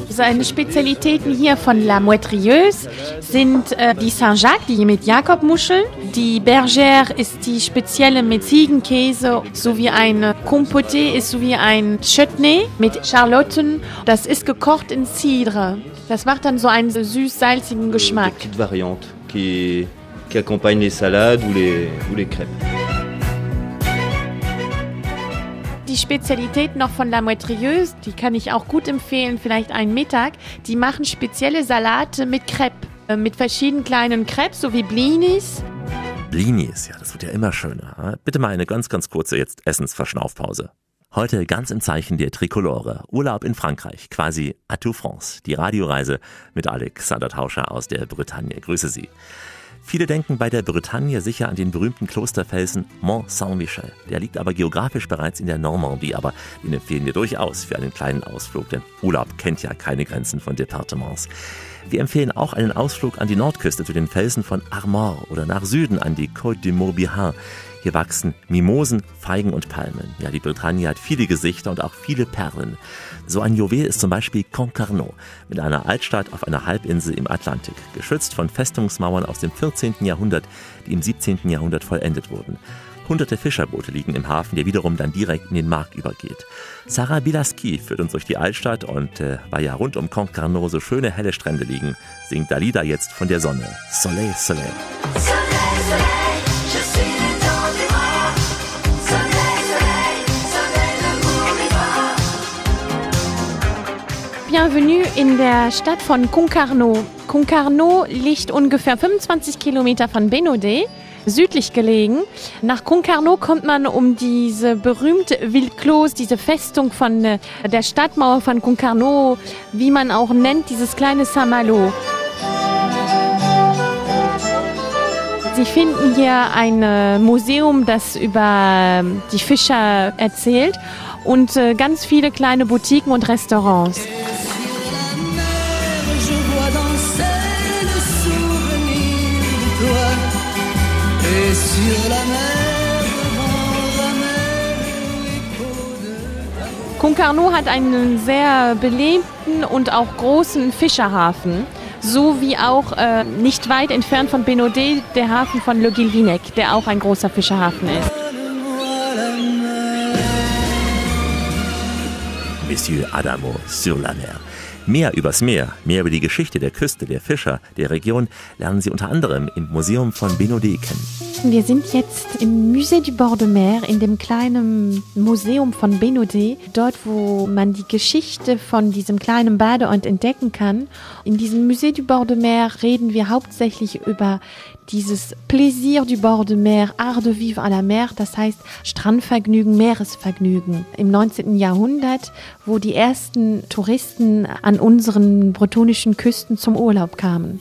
Seine Spezialitäten hier von La Moitrieuse sind äh, die Saint-Jacques, die mit Jakobmuscheln. Die Bergère ist die spezielle mit Ziegenkäse, sowie ein Compoté ist sowie ein Chutney mit Charlotten. Das ist gekocht in Cidre. Das macht dann so einen süß-salzigen Geschmack. Petite variante qui, qui accompagne les salades ou les, ou les crêpes. Die Spezialität noch von La Moitrieuse, die kann ich auch gut empfehlen, vielleicht einen Mittag. Die machen spezielle Salate mit Crepe, äh, mit verschiedenen kleinen Crepes, so wie Blinis. Blinis, ja, das wird ja immer schöner. Bitte mal eine ganz, ganz kurze jetzt Essensverschnaufpause. Heute ganz im Zeichen der Trikolore. Urlaub in Frankreich, quasi à tout France. Die Radioreise mit Alexander Tauscher aus der Bretagne. Grüße Sie. Viele denken bei der Bretagne sicher an den berühmten Klosterfelsen Mont Saint-Michel. Der liegt aber geografisch bereits in der Normandie, aber den empfehlen wir durchaus für einen kleinen Ausflug, denn Urlaub kennt ja keine Grenzen von Departements. Wir empfehlen auch einen Ausflug an die Nordküste zu den Felsen von Armor oder nach Süden an die Côte du Morbihan. Hier wachsen Mimosen, Feigen und Palmen. Ja, die Bretagne hat viele Gesichter und auch viele Perlen. So ein Juwel ist zum Beispiel Concarneau, mit einer Altstadt auf einer Halbinsel im Atlantik, geschützt von Festungsmauern aus dem 14. Jahrhundert, die im 17. Jahrhundert vollendet wurden. Hunderte Fischerboote liegen im Hafen, der wiederum dann direkt in den Markt übergeht. Sarah Bilaski führt uns durch die Altstadt und äh, weil ja rund um Concarneau so schöne helle Strände liegen, singt Dalida jetzt von der Sonne. Soleil, Soleil. Bienvenue in der Stadt von Concarneau. Concarneau liegt ungefähr 25 Kilometer von Benaudet, südlich gelegen. Nach Concarneau kommt man um diese berühmte Villeclos, diese Festung von äh, der Stadtmauer von Concarneau, wie man auch nennt, dieses kleine Saint-Malo. Sie finden hier ein äh, Museum, das über ähm, die Fischer erzählt und äh, ganz viele kleine Boutiquen und Restaurants. Concarneau hat einen sehr belebten und auch großen Fischerhafen. So wie auch äh, nicht weit entfernt von Benaudet der Hafen von Le Guilvinec, der auch ein großer Fischerhafen ist. Monsieur Adamo sur la mer. Mehr übers Meer, mehr über die Geschichte der Küste, der Fischer, der Region lernen Sie unter anderem im Museum von Benaudet kennen. Wir sind jetzt im Musée du Bord de Mer, in dem kleinen Museum von Benaudet, dort wo man die Geschichte von diesem kleinen Badeort entdecken kann. In diesem Musée du Bord de Mer reden wir hauptsächlich über dieses Plaisir du Bord de Mer, Art de vivre à la mer, das heißt Strandvergnügen, Meeresvergnügen im 19. Jahrhundert, wo die ersten Touristen an unseren bretonischen Küsten zum Urlaub kamen.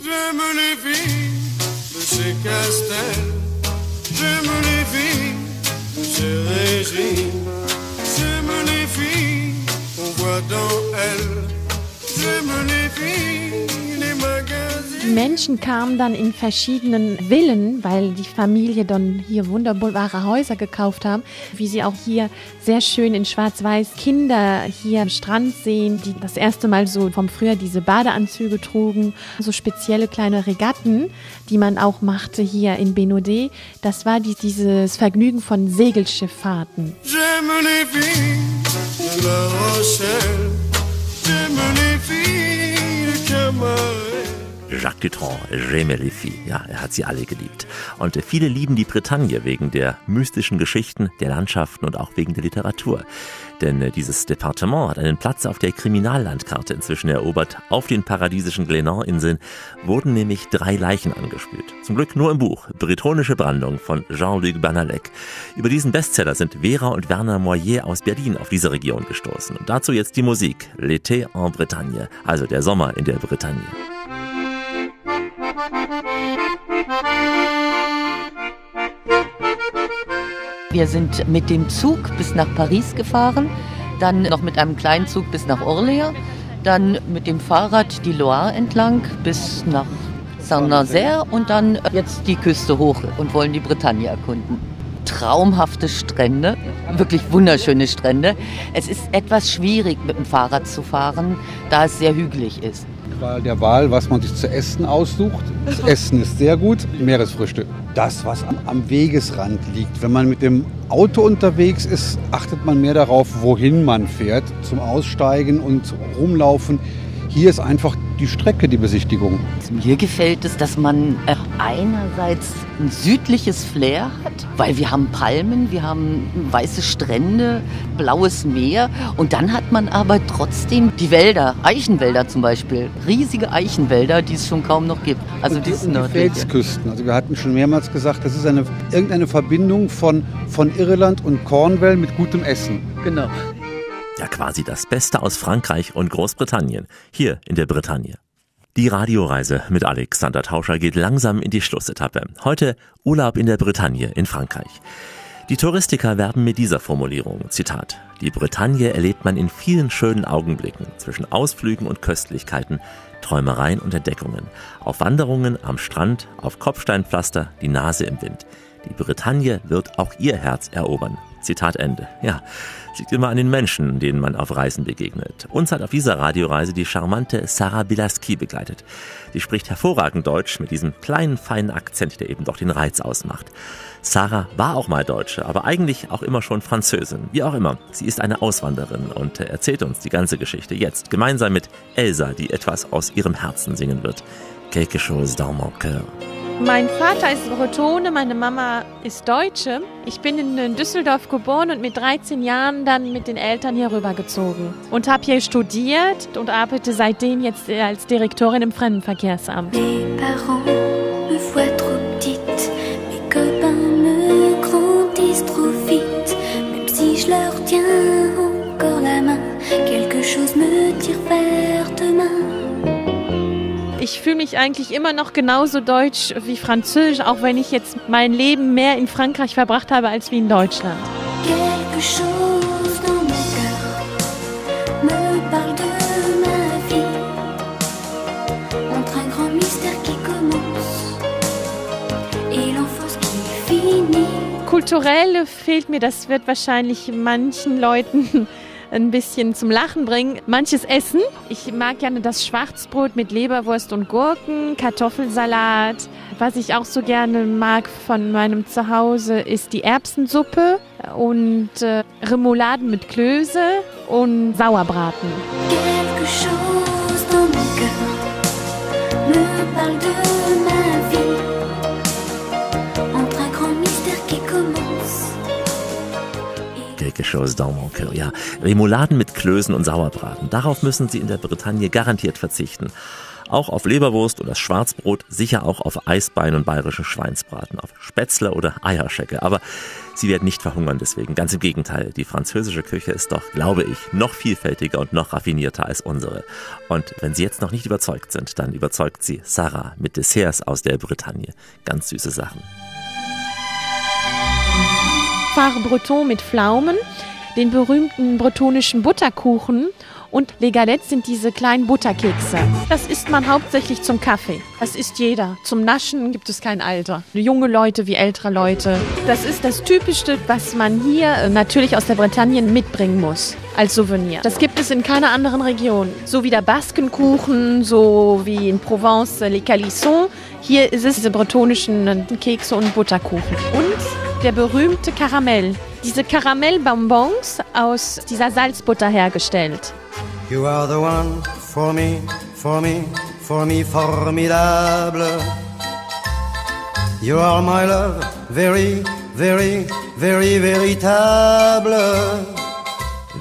J'aime Die Menschen kamen dann in verschiedenen Villen, weil die Familie dann hier wunderbare Häuser gekauft haben, wie sie auch hier sehr schön in Schwarz-Weiß Kinder hier am Strand sehen, die das erste Mal so vom Frühjahr diese Badeanzüge trugen, so spezielle kleine Regatten, die man auch machte hier in Benaudet. Das war die, dieses Vergnügen von Segelschifffahrten. J'aime les filles de Jacques Dutronc, J'aime les filles. Ja, er hat sie alle geliebt. Und viele lieben die Bretagne wegen der mystischen Geschichten, der Landschaften und auch wegen der Literatur. Denn äh, dieses Departement hat einen Platz auf der Kriminallandkarte inzwischen erobert. Auf den paradiesischen Glénan-Inseln wurden nämlich drei Leichen angespült. Zum Glück nur im Buch Bretonische Brandung von Jean-Luc Banalek. Über diesen Bestseller sind Vera und Werner Moyer aus Berlin auf diese Region gestoßen. Und dazu jetzt die Musik L'été en Bretagne, also der Sommer in der Bretagne. Wir sind mit dem Zug bis nach Paris gefahren, dann noch mit einem kleinen Zug bis nach Orléans, dann mit dem Fahrrad die Loire entlang bis nach Saint-Nazaire und dann jetzt die Küste hoch und wollen die Bretagne erkunden. Traumhafte Strände, wirklich wunderschöne Strände. Es ist etwas schwierig mit dem Fahrrad zu fahren, da es sehr hügelig ist. Qual der Wahl, was man sich zu essen aussucht. Das Essen ist sehr gut. Meeresfrüchte. Das, was am, Wegesrand liegt. Wenn man mit dem Auto unterwegs ist, achtet man mehr darauf, wohin man fährt. Zum Aussteigen und rumlaufen. Hier ist einfach die Strecke, die Besichtigung. Mir gefällt es, dass man einerseits ein südliches Flair hat, weil wir haben Palmen, wir haben weiße Strände, blaues Meer und dann hat man aber trotzdem die Wälder, Eichenwälder zum Beispiel, riesige Eichenwälder, die es schon kaum noch gibt. Also und die, und die. Felsküsten. Also wir hatten schon mehrmals gesagt, das ist eine, irgendeine Verbindung von, von Irland und Cornwall mit gutem Essen. Genau. Ja, quasi das Beste aus Frankreich und Großbritannien, hier in der Bretagne. Die Radioreise mit Alexander Tauscher geht langsam in die Schlussetappe. Heute Urlaub in der Bretagne in Frankreich. Die Touristiker werben mit dieser Formulierung, Zitat, die Bretagne erlebt man in vielen schönen Augenblicken zwischen Ausflügen und Köstlichkeiten, Träumereien und Entdeckungen, auf Wanderungen am Strand, auf Kopfsteinpflaster, die Nase im Wind. Die Bretagne wird auch ihr Herz erobern. Zitat Ende. Ja, liegt immer an den Menschen, denen man auf Reisen begegnet. Uns hat auf dieser Radioreise die charmante Sarah Bilaski begleitet. Sie spricht hervorragend Deutsch mit diesem kleinen, feinen Akzent, der eben doch den Reiz ausmacht. Sarah war auch mal Deutsche, aber eigentlich auch immer schon Französin. Wie auch immer, sie ist eine Auswanderin und erzählt uns die ganze Geschichte jetzt, gemeinsam mit Elsa, die etwas aus ihrem Herzen singen wird. Quelque chose dans mon cœur. Mein Vater ist Bretone, meine Mama ist Deutsche. Ich bin in Düsseldorf geboren und mit 13 Jahren dann mit den Eltern hier rübergezogen und habe hier studiert und arbeite seitdem jetzt als Direktorin im Fremdenverkehrsamt. Ich fühle mich eigentlich immer noch genauso deutsch wie französisch, auch wenn ich jetzt mein Leben mehr in Frankreich verbracht habe als wie in Deutschland. Kulturell fehlt mir, das wird wahrscheinlich manchen Leuten ein bisschen zum Lachen bringen. Manches Essen. Ich mag gerne das Schwarzbrot mit Leberwurst und Gurken, Kartoffelsalat. Was ich auch so gerne mag von meinem Zuhause ist die Erbsensuppe und äh, Remouladen mit Klöße und Sauerbraten. Quelque chose dans mon cœur me parle de Quelque chose dans mon cœur. Ja, Remouladen mit Klößen und Sauerbraten. Darauf müssen Sie in der Bretagne garantiert verzichten. Auch auf Leberwurst oder Schwarzbrot, sicher auch auf Eisbein und bayerische Schweinsbraten, auf Spätzle oder Eierschecke. Aber Sie werden nicht verhungern deswegen. Ganz im Gegenteil. Die französische Küche ist doch, glaube ich, noch vielfältiger und noch raffinierter als unsere. Und wenn Sie jetzt noch nicht überzeugt sind, dann überzeugt Sie Sarah mit Desserts aus der Bretagne. Ganz süße Sachen. Phare Breton mit Pflaumen, den berühmten bretonischen Butterkuchen und Les Galettes sind diese kleinen Butterkekse. Das isst man hauptsächlich zum Kaffee. Das isst jeder. Zum Naschen gibt es kein Alter. Junge Leute wie ältere Leute. Das ist das Typischste, was man hier äh, natürlich aus der Bretagne mitbringen muss als Souvenir. Das gibt es in keiner anderen Region. So wie der Baskenkuchen, so wie in Provence les Calissons. Hier ist es diese bretonischen äh, Kekse und Butterkuchen. Und der berühmte Karamell. Diese Karamellbonbons aus dieser Salzbutter hergestellt. You are the one for me, for me, for me formidable. You are my love, very, very, very véritable.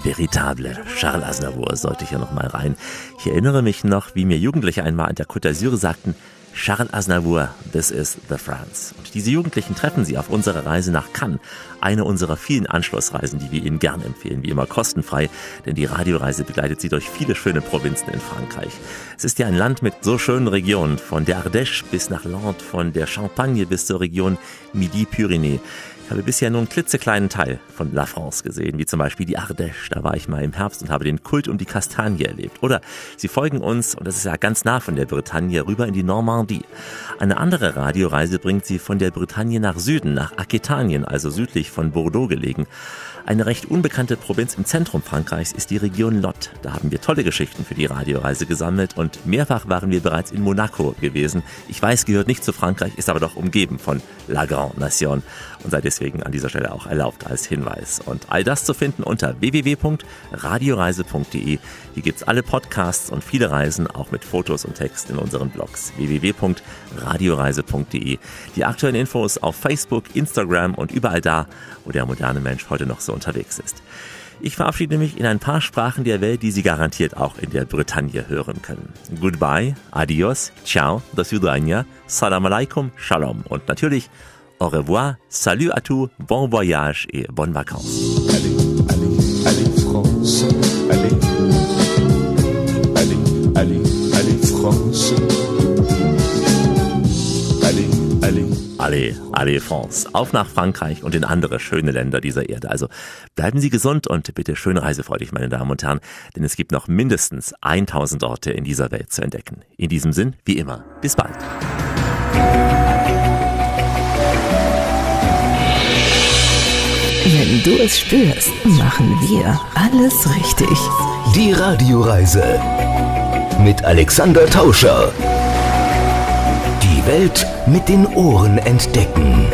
Veritable. Charles Aznavour sollte hier noch mal rein. Ich erinnere mich noch, wie mir Jugendliche einmal an der Côte d'Azur sagten, Charles Aznavour, this is the France. Und diese Jugendlichen treffen Sie auf unserer Reise nach Cannes. Eine unserer vielen Anschlussreisen, die wir Ihnen gern empfehlen, wie immer kostenfrei, denn die Radioreise begleitet Sie durch viele schöne Provinzen in Frankreich. Es ist ja ein Land mit so schönen Regionen, von der Ardèche bis nach Nantes, von der Champagne bis zur Region Midi-Pyrénées. Ich habe bisher nur einen klitzekleinen Teil von La France gesehen, wie zum Beispiel die Ardèche. Da war ich mal im Herbst und habe den Kult um die Kastanie erlebt. Oder Sie folgen uns, und das ist ja ganz nah von der Bretagne, rüber in die Normandie. Eine andere Radioreise bringt Sie von der Bretagne nach Süden, nach Aquitanien, also südlich von Bordeaux gelegen. Eine recht unbekannte Provinz im Zentrum Frankreichs ist die Region Lot. Da haben wir tolle Geschichten für die Radioreise gesammelt und mehrfach waren wir bereits in Monaco gewesen. Ich weiß, gehört nicht zu Frankreich, ist aber doch umgeben von La Grande Nation und sei deswegen an dieser Stelle auch erlaubt als Hinweis. Und all das zu finden unter www.radioreise.de. Hier gibt's alle Podcasts und viele Reisen, auch mit Fotos und Text in unseren Blogs www.radioreise.de. Die aktuellen Infos auf Facebook, Instagram und überall da, wo der moderne Mensch heute noch so unterwegs ist. Ich verabschiede mich in ein paar Sprachen der Welt, die Sie garantiert auch in der Bretagne hören können. Goodbye, adios, ciao, do svidania, salam alaikum, shalom und natürlich au revoir, salut à tous, bon voyage et bonnes vacances. Allez France, allez, allez, allez, allez France, allez, allez. Allez, allez France. Auf nach Frankreich und in andere schöne Länder dieser Erde. Also bleiben Sie gesund und bitte schön reisefreudig, meine Damen und Herren, denn es gibt noch mindestens 1000 Orte in dieser Welt zu entdecken. In diesem Sinn, wie immer, bis bald. Wenn du es spürst, machen wir alles richtig. Die Radioreise mit Alexander Tauscher. Die Welt mit den Ohren entdecken.